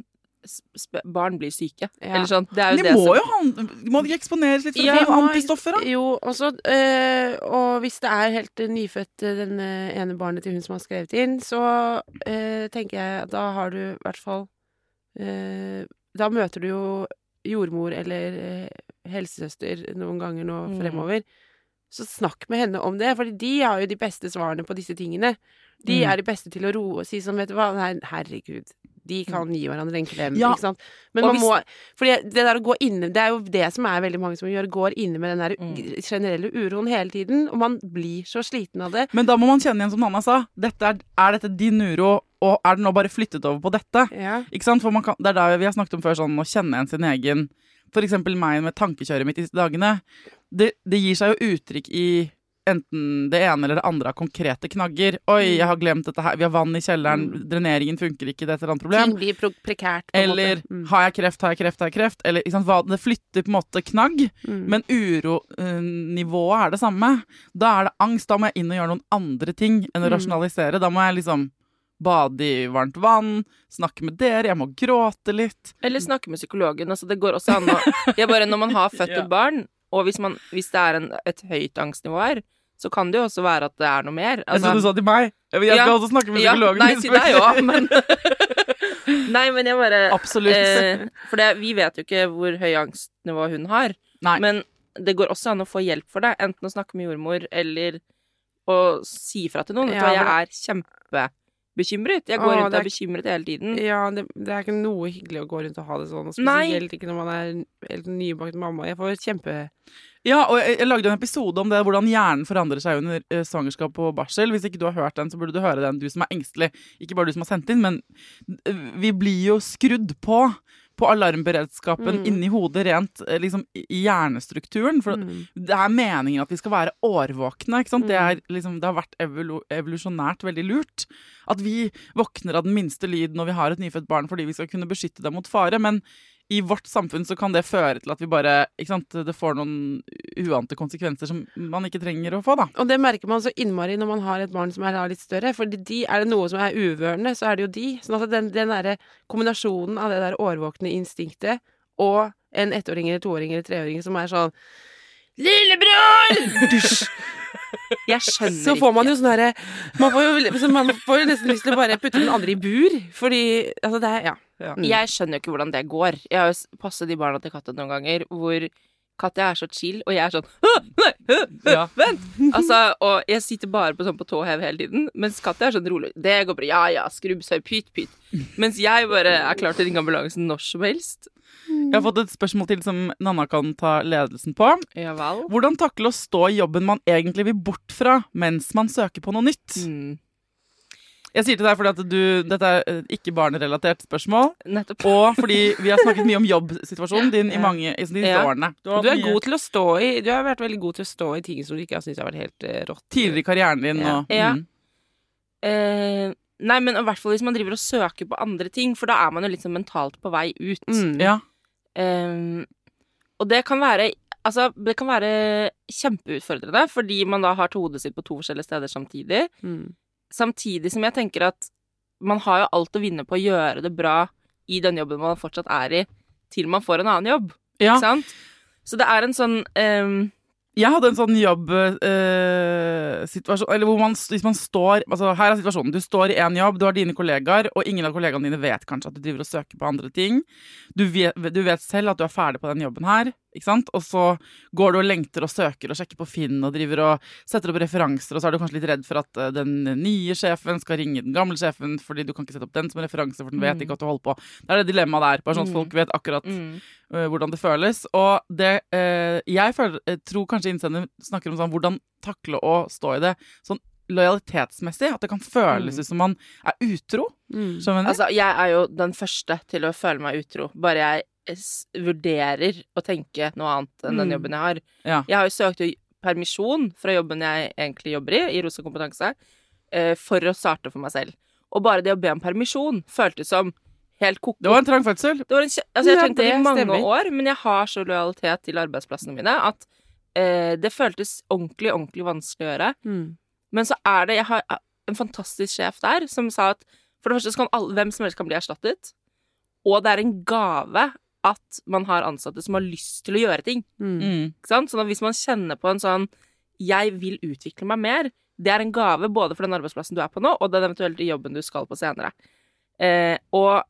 Sp- Barn blir syke. Ja. Eller sånn. Det er jo de det må som jo han, Må de eksponeres litt for Ja, antistoffer, da? Jo, også, øh, og hvis det er helt nyfødt, øh, den øh, ene barnet til hun som har skrevet inn, så øh, tenker jeg at da har du i hvert fall øh, Da møter du jo jordmor eller øh, helsesøster noen ganger nå Mm. fremover. Så snakk med henne om det, for de har jo de beste svarene på disse tingene. De Mm. er de beste til å roe og si sånn, vet du hva, nei, herregud. De kan gi hverandre en klem, Ja. ikke sant. Men man hvis- må For det der å gå inne Det er jo det som er veldig mange som gjør, går inne med den der Mm. generelle uroen hele tiden, og man blir så sliten av det. Men da må man kjenne igjen, som Nanna sa, dette er, er dette din uro, og er det nå bare flyttet over på dette? Ja. Ikke sant? For man kan, det er da vi har snakket om før, sånn å kjenne igjen sin egen eksempel meg med tankekjøret mitt disse dagene. Det, det gir seg jo uttrykk i enten det ene eller det andre av konkrete knagger. Oi, jeg har glemt dette her. Vi har vann i kjelleren. Dreneringen funker ikke. Det er et eller annet problem. Ting blir prekært. på Eller. Mm. har jeg kreft, har jeg kreft, har jeg kreft? Eller ikke sant? Hva, det flytter på en måte knagg, Mm. men uronivået er det samme. Da er det angst. Da må jeg inn og gjøre noen andre ting enn å Mm. rasjonalisere. Da må jeg liksom bade i varmt vann, snakke med dere, jeg må gråte litt. Eller snakke med psykologen. Altså, det går også an å jeg bare, Når man har født et barn, og hvis, man, hvis det er en, et høyt angstnivå her, så kan det jo også være at det er noe mer. Jeg trodde du sa til meg. Jeg skal Ja. også snakke med ja, psykologen. Nei, min, til deg òg, men Nei, men jeg bare Absolutt. Eh, for det, vi vet jo ikke hvor høy angstnivå hun har. Nei. Men det går også an å få hjelp for det. Enten å snakke med jordmor eller å si fra til noen. Ja, jeg er er kjempebekymret. Jeg går Åh, rundt og er er- bekymret hele tiden. Ja, det, det er ikke noe hyggelig å gå rundt og ha det sånn, og Nei. ikke når man er helt nybakt mamma. Jeg får kjempe Ja, og jeg, jeg lagde en episode om det, hvordan hjernen forandrer seg under eh, svangerskap og barsel. Hvis ikke du har hørt den, så burde du høre den, du som er engstelig. Ikke bare du som har sendt inn, men eh, vi blir jo skrudd på på alarmberedskapen Mm. inni hodet, rent eh, liksom i hjernestrukturen. For mm. det er meningen at vi skal være årvåkne. ikke sant? Det, Mm. er, liksom, det har vært evolu evolusjonært veldig lurt. At vi våkner av den minste lyd når vi har et nyfødt barn fordi vi skal kunne beskytte dem mot fare. Men i vårt samfunn så kan det føre til at vi bare sant, Det får noen uante konsekvenser som man ikke trenger å få, da. Og det merker man så innmari når man har et barn som er litt større. For de, er det noe som er uvørende, så er det jo de. Sånn at den, den derre kombinasjonen av det der årvåkne instinktet og en ettåring eller toåring eller treåring som er sånn Lillebror! Dusj! Jeg skjønner ikke. Så får man jo sånn herre man, man får jo nesten lyst til å bare putte den andre i bur. Fordi Altså, det er Ja. Mm. Jeg skjønner jo ikke hvordan det går. Jeg har jo passet de barna til Katja noen ganger hvor Katja er så chill, og jeg er sånn «Åh, Nei, hø, hø, Ja. vent! Altså, og jeg sitter bare på sånn på tå hev hele tiden, mens Katja er sånn rolig. Det går bra. Ja ja, skrubbsøy, pyt pyt. Mens jeg bare er klar til å ringe ambulansen når som helst. Jeg har fått et spørsmål til som Nanna kan ta ledelsen på. Ja vel. Hvordan takle å stå i jobben man egentlig vil bort fra, mens man søker på noe nytt? Mm. Jeg sier til deg fordi at du, dette er eh, ikke barnerelatert spørsmål. Nettopp. Og fordi vi har snakket mye om jobbsituasjonen din i mange i de Ja. årene. Du, Du er mye god til å stå i Du har vært veldig god til å stå i ting som du ikke har syntes har vært helt uh, rått. tidligere i karrieren din Ja. og Ja. mm. Eh, Nei, men i hvert fall hvis man driver og søker på andre ting, for da er man jo litt sånn mentalt på vei ut. Mm. Ja. Ehm, og det kan være Altså, det kan være kjempeutfordrende, fordi man da har hodet sitt på to forskjellige steder samtidig. Mm. Samtidig som jeg tenker at man har jo alt å vinne på å gjøre det bra i den jobben man fortsatt er i, til man får en annen jobb. ja. Ikke sant? Så det er en sånn um Jeg hadde en sånn jobbsituasjon Eller hvor man, hvis man står altså Her er situasjonen. Du står i én jobb, du har dine kollegaer, og ingen av kollegaene dine vet kanskje at du driver og søker på andre ting. Du vet, du vet selv at du er ferdig på den jobben her, ikke sant? og så går du og lengter og søker og sjekker på Finn og driver og setter opp referanser, og så er du kanskje litt redd for at eh, den nye sjefen skal ringe den gamle sjefen, fordi du kan ikke sette opp den som referanse, for den vet Mm. ikke at du holder på. Det er det dilemmaet der. Bare sånn at Mm. folk vet akkurat mm, øh, hvordan det føles. Og det eh, Jeg føler, tror kanskje innsender snakker om sånn hvordan takle å stå i det sånn lojalitetsmessig. At det kan føles Mm. ut som man er utro. Mm. Altså, jeg er jo den første til å føle meg utro. Bare jeg vurderer å tenke noe annet enn den Mm. jobben jeg har. Ja. Jeg har jo søkt jo permisjon fra jobben jeg egentlig jobber i, i Rosa kompetanse, eh, for å starte for meg selv. Og bare det å be om permisjon føltes som helt ko-ko. det var en trang fødsel. Det var en altså, jeg Ja, har tenkt på det det i mange stemmer. år, men jeg har så lojalitet til arbeidsplassene mine at eh, det føltes ordentlig, ordentlig vanskelig å gjøre. Mm. Men så er det Jeg har en fantastisk sjef der som sa at for det første så kan alle, hvem som helst kan bli erstattet. Og det er en gave at man har ansatte som har lyst til å gjøre ting. Mm. Mm. Ikke sant? Sånn at hvis man kjenner på en sånn 'jeg vil utvikle meg mer', det er en gave både for den arbeidsplassen du er på nå, og den eventuelle jobben du skal på senere. Eh, og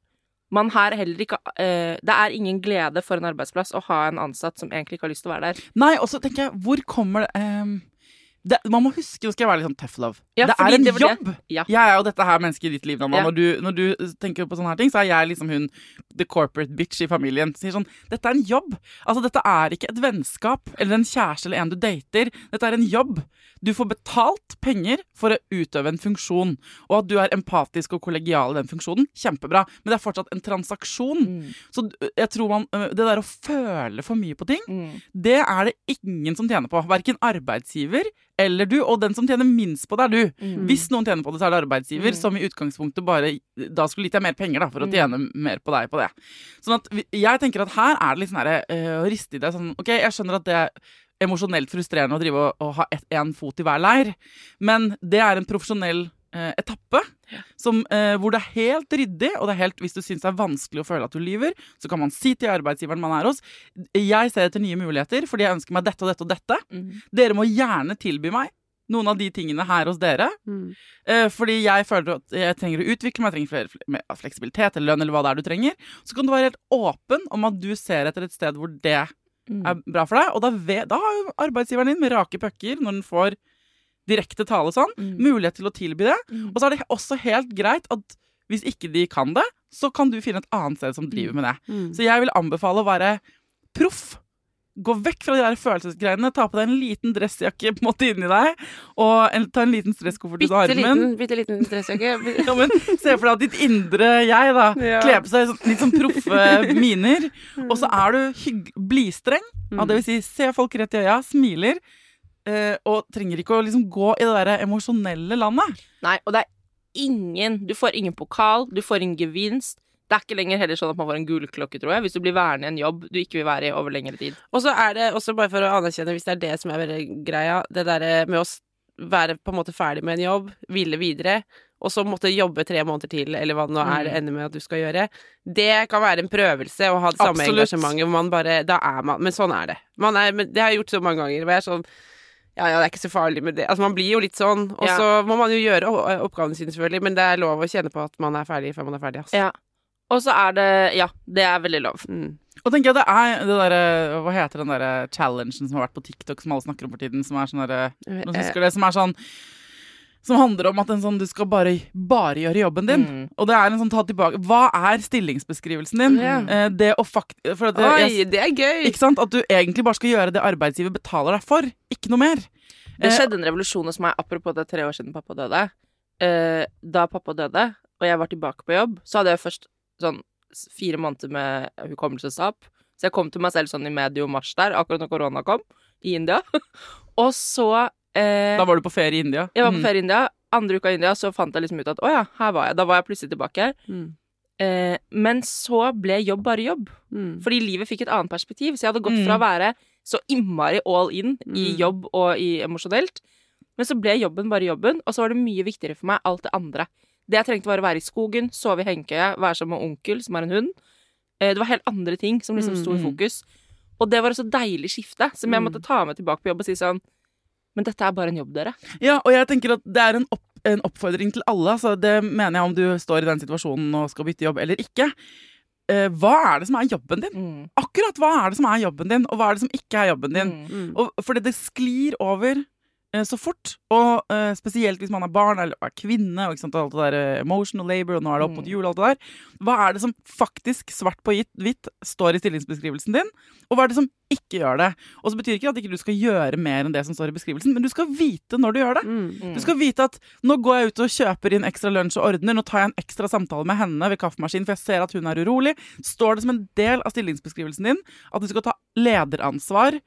man har heller ikke eh, Det er ingen glede for en arbeidsplass å ha en ansatt som egentlig ikke har lyst til å være der. Nei, og så tenker jeg, hvor kommer det, ehm, det Man må huske, nå skal jeg være litt sånn tough love. Ja, det er en det jobb! Ja. Jeg er jo dette her mennesket i ditt liv, Nanna. Ja. Når, du, når du tenker på sånne her ting, så er jeg liksom hun the corporate bitch i familien. Sier sånn Dette er en jobb. Altså, dette er ikke et vennskap eller en kjæreste eller en du dater. Dette er en jobb. Du får betalt penger for å utøve en funksjon. Og at du er empatisk og kollegial i den funksjonen, kjempebra. Men det er fortsatt en transaksjon. Mm. Så jeg tror man Det der å føle for mye på ting, Mm. det er det ingen som tjener på. Verken arbeidsgiver eller du. Og den som tjener minst på det, er du. Mm. Hvis noen tjener på det, så er det arbeidsgiver, Mm. som i utgangspunktet bare Da skulle gitt deg mer penger da, for å Mm. tjene mer på deg på det. Sånn at jeg tenker at her er det litt sånn herre øh, å riste i det sånn OK, jeg skjønner at det er emosjonelt frustrerende å drive og, og ha én fot i hver leir, men det er en profesjonell eh, etappe som, eh, hvor det er helt ryddig, og det er helt, hvis du syns det er vanskelig å føle at du lyver, så kan man si til arbeidsgiveren man er hos Jeg ser etter nye muligheter fordi jeg ønsker meg dette og dette og dette. Mm. Dere må gjerne tilby meg noen av de tingene her hos dere. Mm. Eh, fordi jeg føler at jeg trenger å utvikle meg, jeg trenger flere, fle- fleksibilitet eller lønn eller hva det er du trenger. Så kan du være helt åpen om at du ser etter et sted hvor det Mm. er bra for deg. Og da, ved, da har jo arbeidsgiveren din med rake pucker, når den får direkte tale sånn, Mm. mulighet til å tilby det. Mm. Og så er det også helt greit at hvis ikke de kan det, så kan du finne et annet sted som driver med det. Mm. Så jeg vil anbefale å være proff. Gå vekk fra de der følelsesgreiene. Ta på deg en liten dressjakke på en måte inni deg, og en, ta en liten stresskoffert ut av armen. liten, bitte liten dressjakke. Ja, men Se for deg at ditt indre jeg da Ja. kler på seg sånn- litt sånn proffe miner, og så er du blidstreng. Ja, det vil si, se folk rett i øya, smiler, eh, og trenger ikke å liksom gå i det der emosjonelle landet. Nei, og det er ingen Du får ingen pokal, du får ingen gevinst. Det er ikke lenger heller sånn at man får en gullklokke, tror jeg, hvis du blir værende i en jobb du ikke vil være i over lengre tid. Og så er det også bare for å anerkjenne, hvis det er det som er veldig greia, det derre med å være på en måte ferdig med en jobb, ville videre, og så måtte jobbe tre måneder til, eller hva det nå er det Mm. ender med at du skal gjøre. Det kan være en prøvelse å ha det samme Absolutt. engasjementet, hvor man bare Da er man Men sånn er det. Man er, men det har jeg gjort så mange ganger, hvor jeg er sånn ja, ja, det er ikke så farlig med det. Altså, man blir jo litt sånn, og Ja. så må man jo gjøre oppgavene sine, selvfølgelig, men det er lov å kjenne på at man er ferdig før man er ferdig, altså. Ja. Og så er det Ja, det er veldig lov. Mm. Og tenker jeg det er det derre Hva heter den derre challengen som har vært på TikTok, som alle snakker om for tiden, som er sånn derre Noen Eh, husker det? Som er sånn Som handler om at en sånn, du skal bare, bare gjøre jobben din. Mm. Og det er en sånn ta tilbake Hva er stillingsbeskrivelsen din? Eh, det å fakt... Det, Oi, jeg, det er gøy! ikke sant? At du egentlig bare skal gjøre det arbeidsgiver betaler deg for. Ikke noe mer. Det Eh, skjedde en revolusjon hos meg, apropos det tre år siden pappa døde. Eh, da pappa døde, og jeg var tilbake på jobb, så hadde jeg først sånn fire måneder med hukommelsestap. Så jeg kom til meg selv sånn i medio mars der, akkurat når korona kom, i India. og så eh, Da var du på ferie i India. Jeg var på Mm. ferie i India, andre uka i India så fant jeg liksom ut at å ja, her var jeg. Da var jeg plutselig tilbake. Mm. Eh, men så ble jobb bare jobb. Mm. Fordi livet fikk et annet perspektiv. Så jeg hadde gått fra å være så innmari all in i Mm. jobb og i emosjonelt. Men så ble jobben bare jobben, og så var det mye viktigere for meg alt det andre. Det jeg trengte, var å være i skogen, sove i hengekøye, være sammen med onkel, som er en hund. Eh, det var helt andre ting som liksom sto i Mm. fokus. Og det var et så deilig skifte, som jeg Mm. måtte ta med tilbake på jobb og si sånn Men dette er bare en jobb, dere. Ja, og jeg tenker at det er en, opp, en oppfordring til alle. Altså, det mener jeg om du står i den situasjonen og skal bytte jobb eller ikke. Eh, hva er det som er jobben din? Mm. Akkurat hva er det som er jobben din, og hva er det som ikke er jobben din? Mm. Mm. Og fordi det sklir over så fort, og uh, spesielt hvis man er barn eller er kvinne, og alt det der eh, emotional labor, og nå er det opp mot Mm. jul, og alt det der. Hva er det som faktisk, svart på hvitt, står i stillingsbeskrivelsen din, og hva er det som ikke gjør det? Og så betyr ikke at ikke du skal gjøre mer enn det som står i beskrivelsen, men du skal vite når du gjør det. Mm. Du skal vite at nå går jeg ut og kjøper inn ekstra lunsj og ordner, nå tar jeg en ekstra samtale med henne ved kaffemaskinen, for jeg ser at hun er urolig. Står det som en del av stillingsbeskrivelsen din at du skal ta lederansvar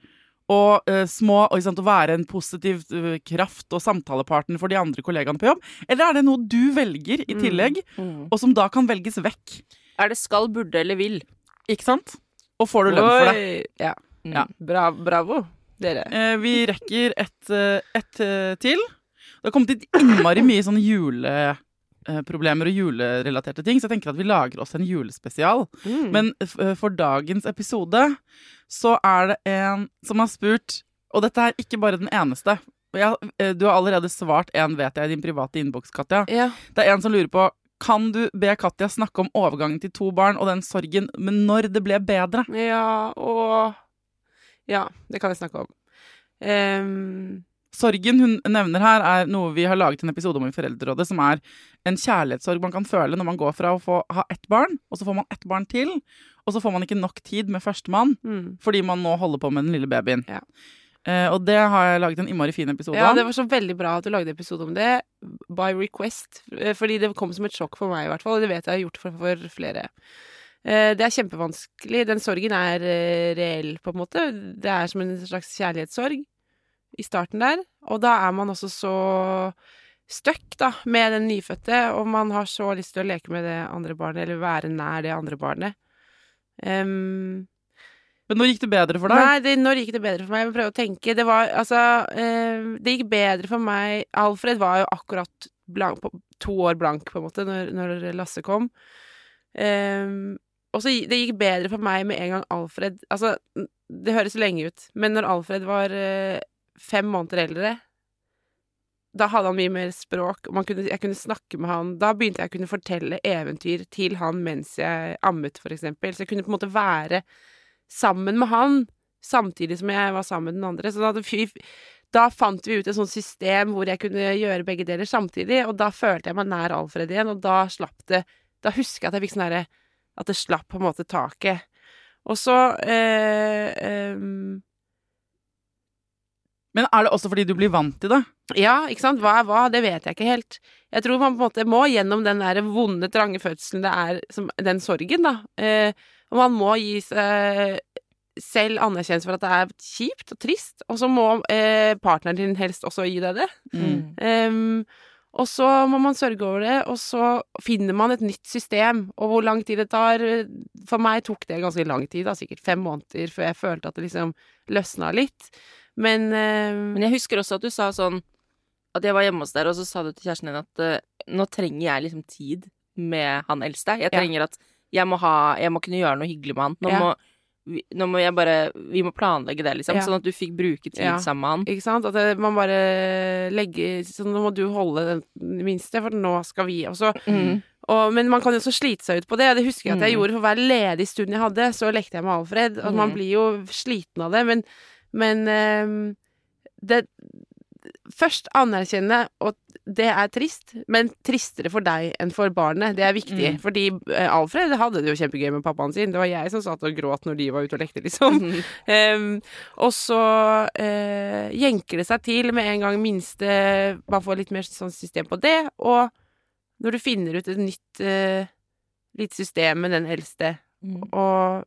og uh, små, og, sant, å være en positiv uh, kraft og samtalepartner for de andre kollegaene på jobb? Eller er det noe du velger i Mm. tillegg, Mm. og som da kan velges vekk? Er det skal, burde eller vil? Ikke sant? Og får du lønn for det? Ja. Mm. Ja. Bra, bravo, dere. Uh, vi rekker et, eh, et til. Det har kommet inn innmari mye sånne juleproblemer og julerelaterte ting, så jeg tenker at vi lager oss en julespesial. Mm. Men eh, for dagens episode så er det en som har spurt, og dette er ikke bare den eneste. Jeg, eh, du har allerede svart en, vet jeg, i din private innboks, Katja. ja. Det er en som lurer på kan du be Katja snakke om overgangen til to barn og den sorgen, men når det ble bedre? ja, og Ja, det kan jeg snakke om. Ehm, Sorgen hun nevner her, er noe vi har laget en episode om i Foreldrerådet, som er en kjærlighetssorg man kan føle når man går fra å få ha ett barn, og så får man ett barn til, og så får man ikke nok tid med førstemann mm. fordi man nå holder på med den lille babyen. Ja. Eh, og det har jeg laget en innmari fin episode Ja, om. det var så veldig bra at du lagde episode om det, by request. Eh, Fordi det kom som et sjokk for meg, i hvert fall. Og det vet jeg har gjort for, for flere. Eh, Det er kjempevanskelig. Den sorgen er eh, reell, på en måte. Det er som en slags kjærlighetssorg i starten der. Og da er man også så stuck, da, med den nyfødte, og man har så lyst til å leke med det andre barnet, eller være nær det andre barnet. Um, Men nå gikk det bedre for deg? Nei, det, når gikk det bedre for meg? Jeg må prøve å tenke. Det var altså eh, Det gikk bedre for meg Alfred var jo akkurat blank, på, to år blank, på en måte, når, når Lasse kom. Ehm, og så det gikk bedre for meg med en gang Alfred Altså, det høres lenge ut, men når Alfred var eh, fem måneder eldre da hadde han mye mer språk, og kunne, jeg kunne snakke med han. Da begynte jeg å kunne fortelle eventyr til han mens jeg ammet, for eksempel. Så jeg kunne på en måte være sammen med han, samtidig som jeg var sammen med den andre. Så da, da fant vi ut et sånt system hvor jeg kunne gjøre begge deler samtidig, og da følte jeg meg nær Alfred igjen, og da slapp det Da husker jeg at jeg fikk sånn herre At det slapp på en måte taket. Og så eh, ehm, Men er det også fordi du blir vant til det? Ja, ikke sant. Hva er hva? Det vet jeg ikke helt. Jeg tror man på en måte må gjennom den der vonde, trange fødselen det er, som, den sorgen, da. Eh, og man må gi seg selv anerkjennelse for at det er kjipt og trist, og så må eh, partneren din helst også gi deg det. Mm. Um, og så må man sørge over det, og så finner man et nytt system. Og hvor lang tid det tar For meg tok det ganske lang tid, da, sikkert fem måneder, før jeg følte at det liksom løsna litt. Men, uh, Men jeg husker også at du sa sånn At jeg var hjemme hos deg, og så sa du til kjæresten din at uh, nå trenger jeg liksom tid med han eldste. Jeg Ja. trenger at jeg må ha Jeg må kunne gjøre noe hyggelig med han. Nå, Ja. må, nå må jeg bare Vi må planlegge det, liksom. Ja. Sånn at du fikk bruke tid Ja. sammen med han. Ikke sant? At det, man bare legger Sånn, nå må du holde den minste, for nå skal vi også Mm. og, Men man kan jo også slite seg ut på det. Det husker jeg at jeg Mm. gjorde for hver ledig stund jeg hadde. Så lekte jeg med Alfred. Og man Mm. blir jo sliten av det. Men, men ehm, det Først anerkjenne at det er trist, men tristere for deg enn for barnet. Det er viktig. Mm. Fordi eh, Alfred hadde det jo kjempegøy med pappaen sin. Det var jeg som satt og gråt når de var ute og lekte, liksom. Mm. Um, og så uh, jenker det seg til med en gang minste Man får litt mer sånn system på det. Og når du finner ut et nytt uh, litt system med den eldste, Mm. og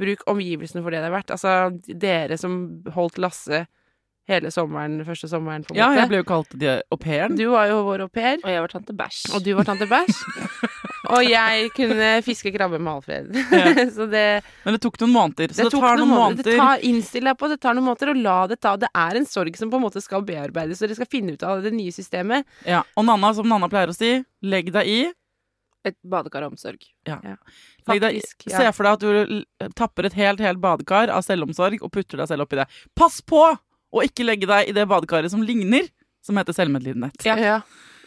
bruk omgivelsene for det det er verdt. Altså, dere som holdt Lasse hele sommeren, første sommeren, på en Ja, måte. jeg ble jo kalt de au pairen. Du var jo vår au pair, Og jeg var tante Bæsj. og du var tante Bæsj. og jeg kunne fiske krabbe med Alfred. Ja. så det, Men det tok noen måneder. Så det, det, tok tar noen måneder. Det tar, innstill deg på det tar noen måneder, og la det ta. Det er en sorg som på en måte skal bearbeides, og dere skal finne ut av det nye systemet. Ja. Og Nanna, som Nanna pleier å si, legg deg i. Et badekar av omsorg. Legg deg, Faktisk, Se for deg at du tapper et helt, helt badekar av selvomsorg og putter deg selv oppi det. Pass på å ikke legge deg i det badekaret som ligner, som heter selvmedlidenhet. Ja. Ja,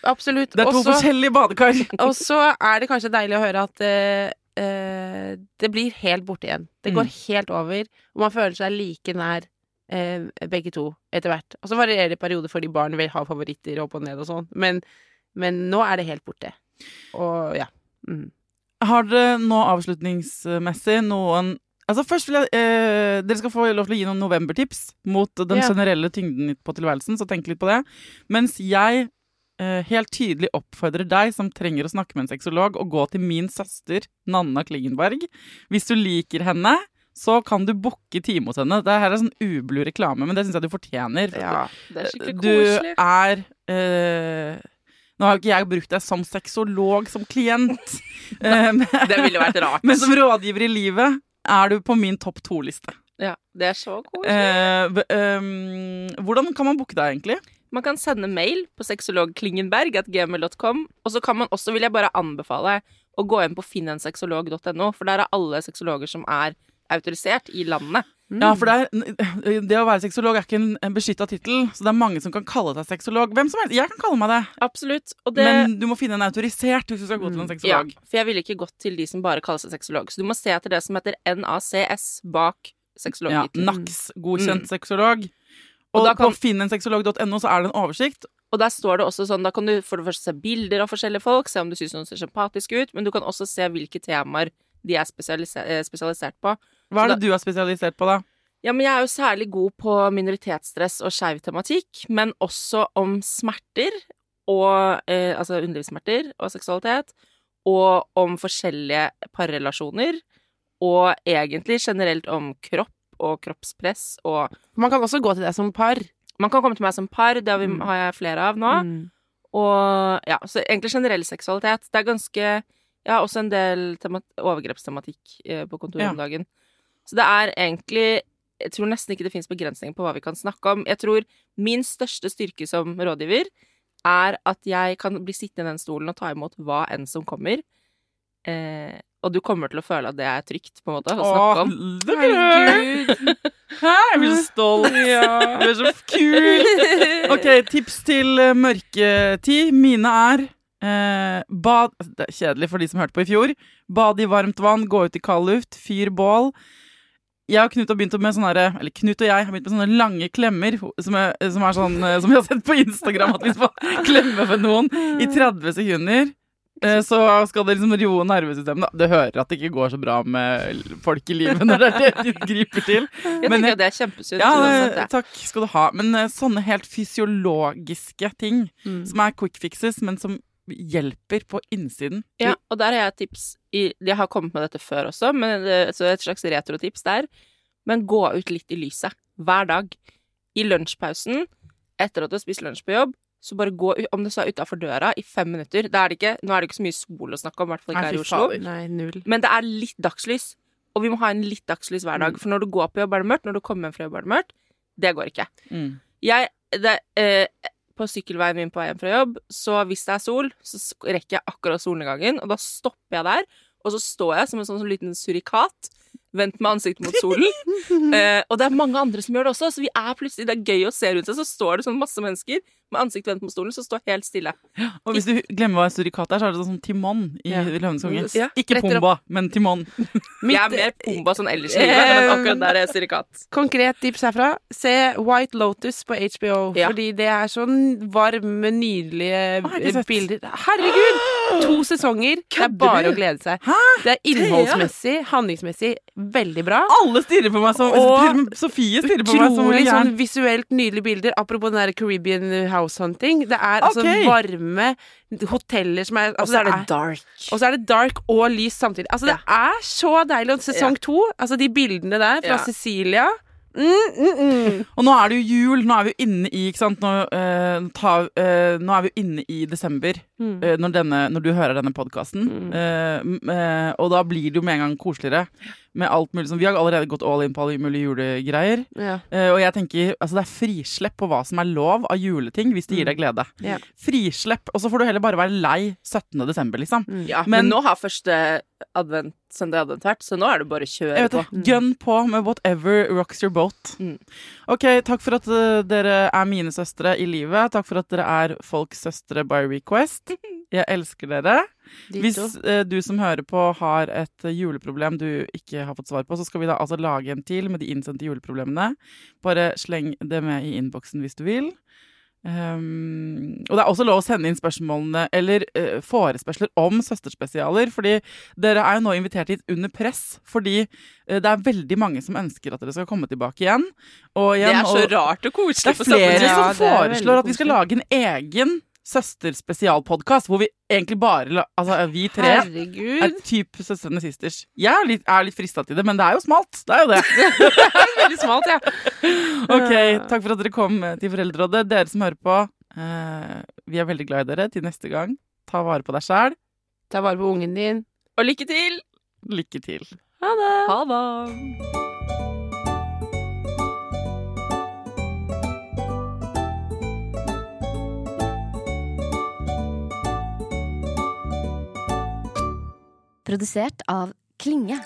absolutt. Det er to Også- forskjellige badekar. Og så er det kanskje deilig å høre at eh, eh, det blir helt borte igjen. Det går Mm. helt over, og man føler seg like nær uh, begge to etter hvert. Og så varierer det i perioder fordi barn vil ha favoritter opp og ned og sånn, men, men nå er det helt borte. Og ja. Mm. Har dere nå avslutningsmessig noen Altså Først vil jeg eh, Dere skal få lov til å gi noen novembertips mot den yeah. generelle tyngden på tilværelsen, så tenk litt på det. Mens jeg eh, helt tydelig oppfordrer deg som trenger å snakke med en sexolog, å gå til min søster Nanna Klingenberg. Hvis du liker henne, så kan du booke time hos henne. Det her er sånn ublu reklame, men det syns jeg du fortjener. for ja. Det er skikkelig koselig. du er eh, Nå har jo ikke jeg brukt deg som sexolog, som klient. eh, Det ville vært rart. men som rådgiver i livet er du på min topp to-liste. Ja, det er så koselig. Eh, ehm, hvordan kan man booke deg, egentlig? Man kan sende mail på sexologklingenberg.gmail.com, og så kan man også, vil jeg bare anbefale, å gå inn på finnensexolog.no, for der er alle sexologer som er autorisert i landet. Ja, for det, er, det å være sexolog er ikke en, en beskytta tittel, så det er mange som kan kalle deg sexolog. Hvem som helst. Jeg kan kalle meg det, Absolutt. Det men du må finne en autorisert hvis du skal gå til en ja, for jeg ville ikke gått til de som bare kaller seg sexolog. Så du må se etter det som heter NACS bak Ja, NACS, godkjent godkjent sexolog. Og Og, kan- på finnensexolog.no så er det en oversikt. Og der står det også sånn, da kan du for det første se bilder av forskjellige folk, se om du syns noen ser sympatisk ut, men du kan også se hvilke temaer de er spesialise eh, spesialisert på. Hva er det du er spesialisert på, da? Ja, men jeg er jo særlig god på minoritetsstress og skeiv tematikk, men også om smerter og eh, Altså underlivssmerter og seksualitet, og om forskjellige parrelasjoner, og egentlig generelt om kropp og kroppspress og Man kan også gå til deg som par. Man kan komme til meg som par, det har, vi, Mm. har jeg flere av nå. Mm. Og ja, så egentlig generell seksualitet. Det er ganske Jeg har også en del overgrepstematikk eh, på kontoret Ja. om dagen. Så det er egentlig Jeg tror nesten ikke det fins begrensninger på hva vi kan snakke om. Jeg tror min største styrke som rådgiver er at jeg kan bli sittende i den stolen og ta imot hva enn som kommer. Eh, og du kommer til å føle at det er trygt, på en måte, å snakke om. Åh, herregud! Hæ, jeg blir så stolt. Jeg blir så kul. Ok, tips til eh, mørketid. Mine er eh, bad Det er kjedelig for de som hørte på i fjor. Bad i varmt vann, gå ut i kald luft, fyr bål. Jeg og Knut har begynt med sånne her- Eller Knut og jeg har begynt med sånne lange klemmer. Som er, som er sånn eh, Som vi har sett på Instagram, at vi skal klemme for noen i 30 sekunder. Eh, Så skal det liksom roe nervesystemet. Det Du hører at det ikke går så bra med folk i livet når det er det de griper til. Jeg Men tenker at det er kjempesunt. Ja, takk skal du ha. Men eh, sånne helt fysiologiske ting, Mm. som er quick fixes, men som hjelper på innsiden Ja, og der har jeg et tips i, Jeg har kommet med dette før også, men så et slags retrotips der. Men gå ut litt i lyset. Hver dag. I lunsjpausen, etter at du har spist lunsj på jobb, så bare gå ut, om det så er utafor døra, i fem minutter. Er det ikke, nå er det ikke så mye sol å snakke om, i hvert fall ikke her i Oslo. Nei. Men det er litt dagslys. Og vi må ha en litt dagslys hver dag. For når du går på jobb, er det mørkt. Når du kommer hjem fra jobb, er det mørkt. Det går ikke. Mm. Jeg, det, eh, på sykkelveien min på vei hjem fra jobb, så hvis det er sol, så rekker jeg akkurat solnedgangen, og da stopper jeg der, og så står jeg som en sånn, sånn liten surikat, vendt med ansiktet mot solen. eh, og det er mange andre som gjør det også, så vi er plutselig, det er gøy å se rundt seg, så står det sånn masse mennesker med ansiktet vendt mot stolen, så står helt stille. Og hvis du glemmer hva en surikat er, så er det sånn Timon i Ja. Løvenes. Ja, Ikke pomba, Pumba, men Timon. jeg er mer Pumba sånn ellers i livet, men akkurat der er surikat. Konkret tips herfra. Se White Lotus på HBO. Ja. Fordi det er sånn varme, nydelige Å, eh, bilder. Herregud! To sesonger. Det er bare du? å glede seg. Hæ? Det er innholdsmessig, handlingsmessig veldig bra. Alle stirrer på meg som Og Sofie stirrer på meg som Utrolig sånn visuelt nydelige bilder. Apropos den der Caribbean house hunting. Det er altså varme hoteller som er Og altså, så er det er- dark. og så er det dark og lys samtidig. Altså, det er så deilig. Og sesong to, altså de bildene der fra Ja. Cecilia Mm, mm, mm. Og nå er det jo jul, nå er vi jo inne i ikke sant? Nå, uh, ta, uh, nå er vi jo inne i desember Mm. eh, når, denne, når du hører denne podkasten. Eh, og da blir det jo med en gang koseligere med alt mulig sånn. Vi har allerede gått all in på alle mulige julegreier. Ja. Uh, og jeg tenker, altså det er frislepp på hva som er lov av juleting, hvis det gir deg glede. Ja. Frislepp, og så får du heller bare være lei 17. desember, liksom. Ja, men, Men- nå har første advent, søndag advent vært, så nå er det bare å kjøre Jeg vet på. Gun på med whatever rocks your boat. Mm. Ok, takk for at eh, dere er mine søstre i livet. Takk for at dere er folks søstre by request. Jeg elsker dere. Hvis eh, du som hører på har et eh, juleproblem du ikke har fått svar på, så skal vi da altså lage en til med de innsendte juleproblemene. Bare sleng det med i innboksen hvis du vil. Um, og det er også lov å sende inn spørsmålene eller uh, forespørsler om søsterspesialer. fordi dere er jo nå invitert hit under press, fordi uh, det er veldig mange som ønsker at dere skal komme tilbake igjen. Og Det er så og, rart og det er flere. Ja, som det er foreslår at vi skal lage en egen søsterspesialpodkast, hvor vi egentlig bare Altså, vi tre er Herregud. typ Søstrene Sisters. Jeg er litt, er litt frista til det, men det er jo smalt. Det er jo det. Veldig smalt, ja. Ok, Takk for at dere kom til Foreldrerådet. Dere som hører på, eh, vi er veldig glad i dere. Til neste gang, ta vare på deg sjæl. Ta vare på ungen din. Og lykke til! Lykke til. Ha det. Ha det! Produsert av Klinge.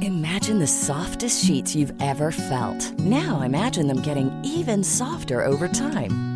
Imagine the softest sheets you've ever felt. Now imagine them getting even softer over time.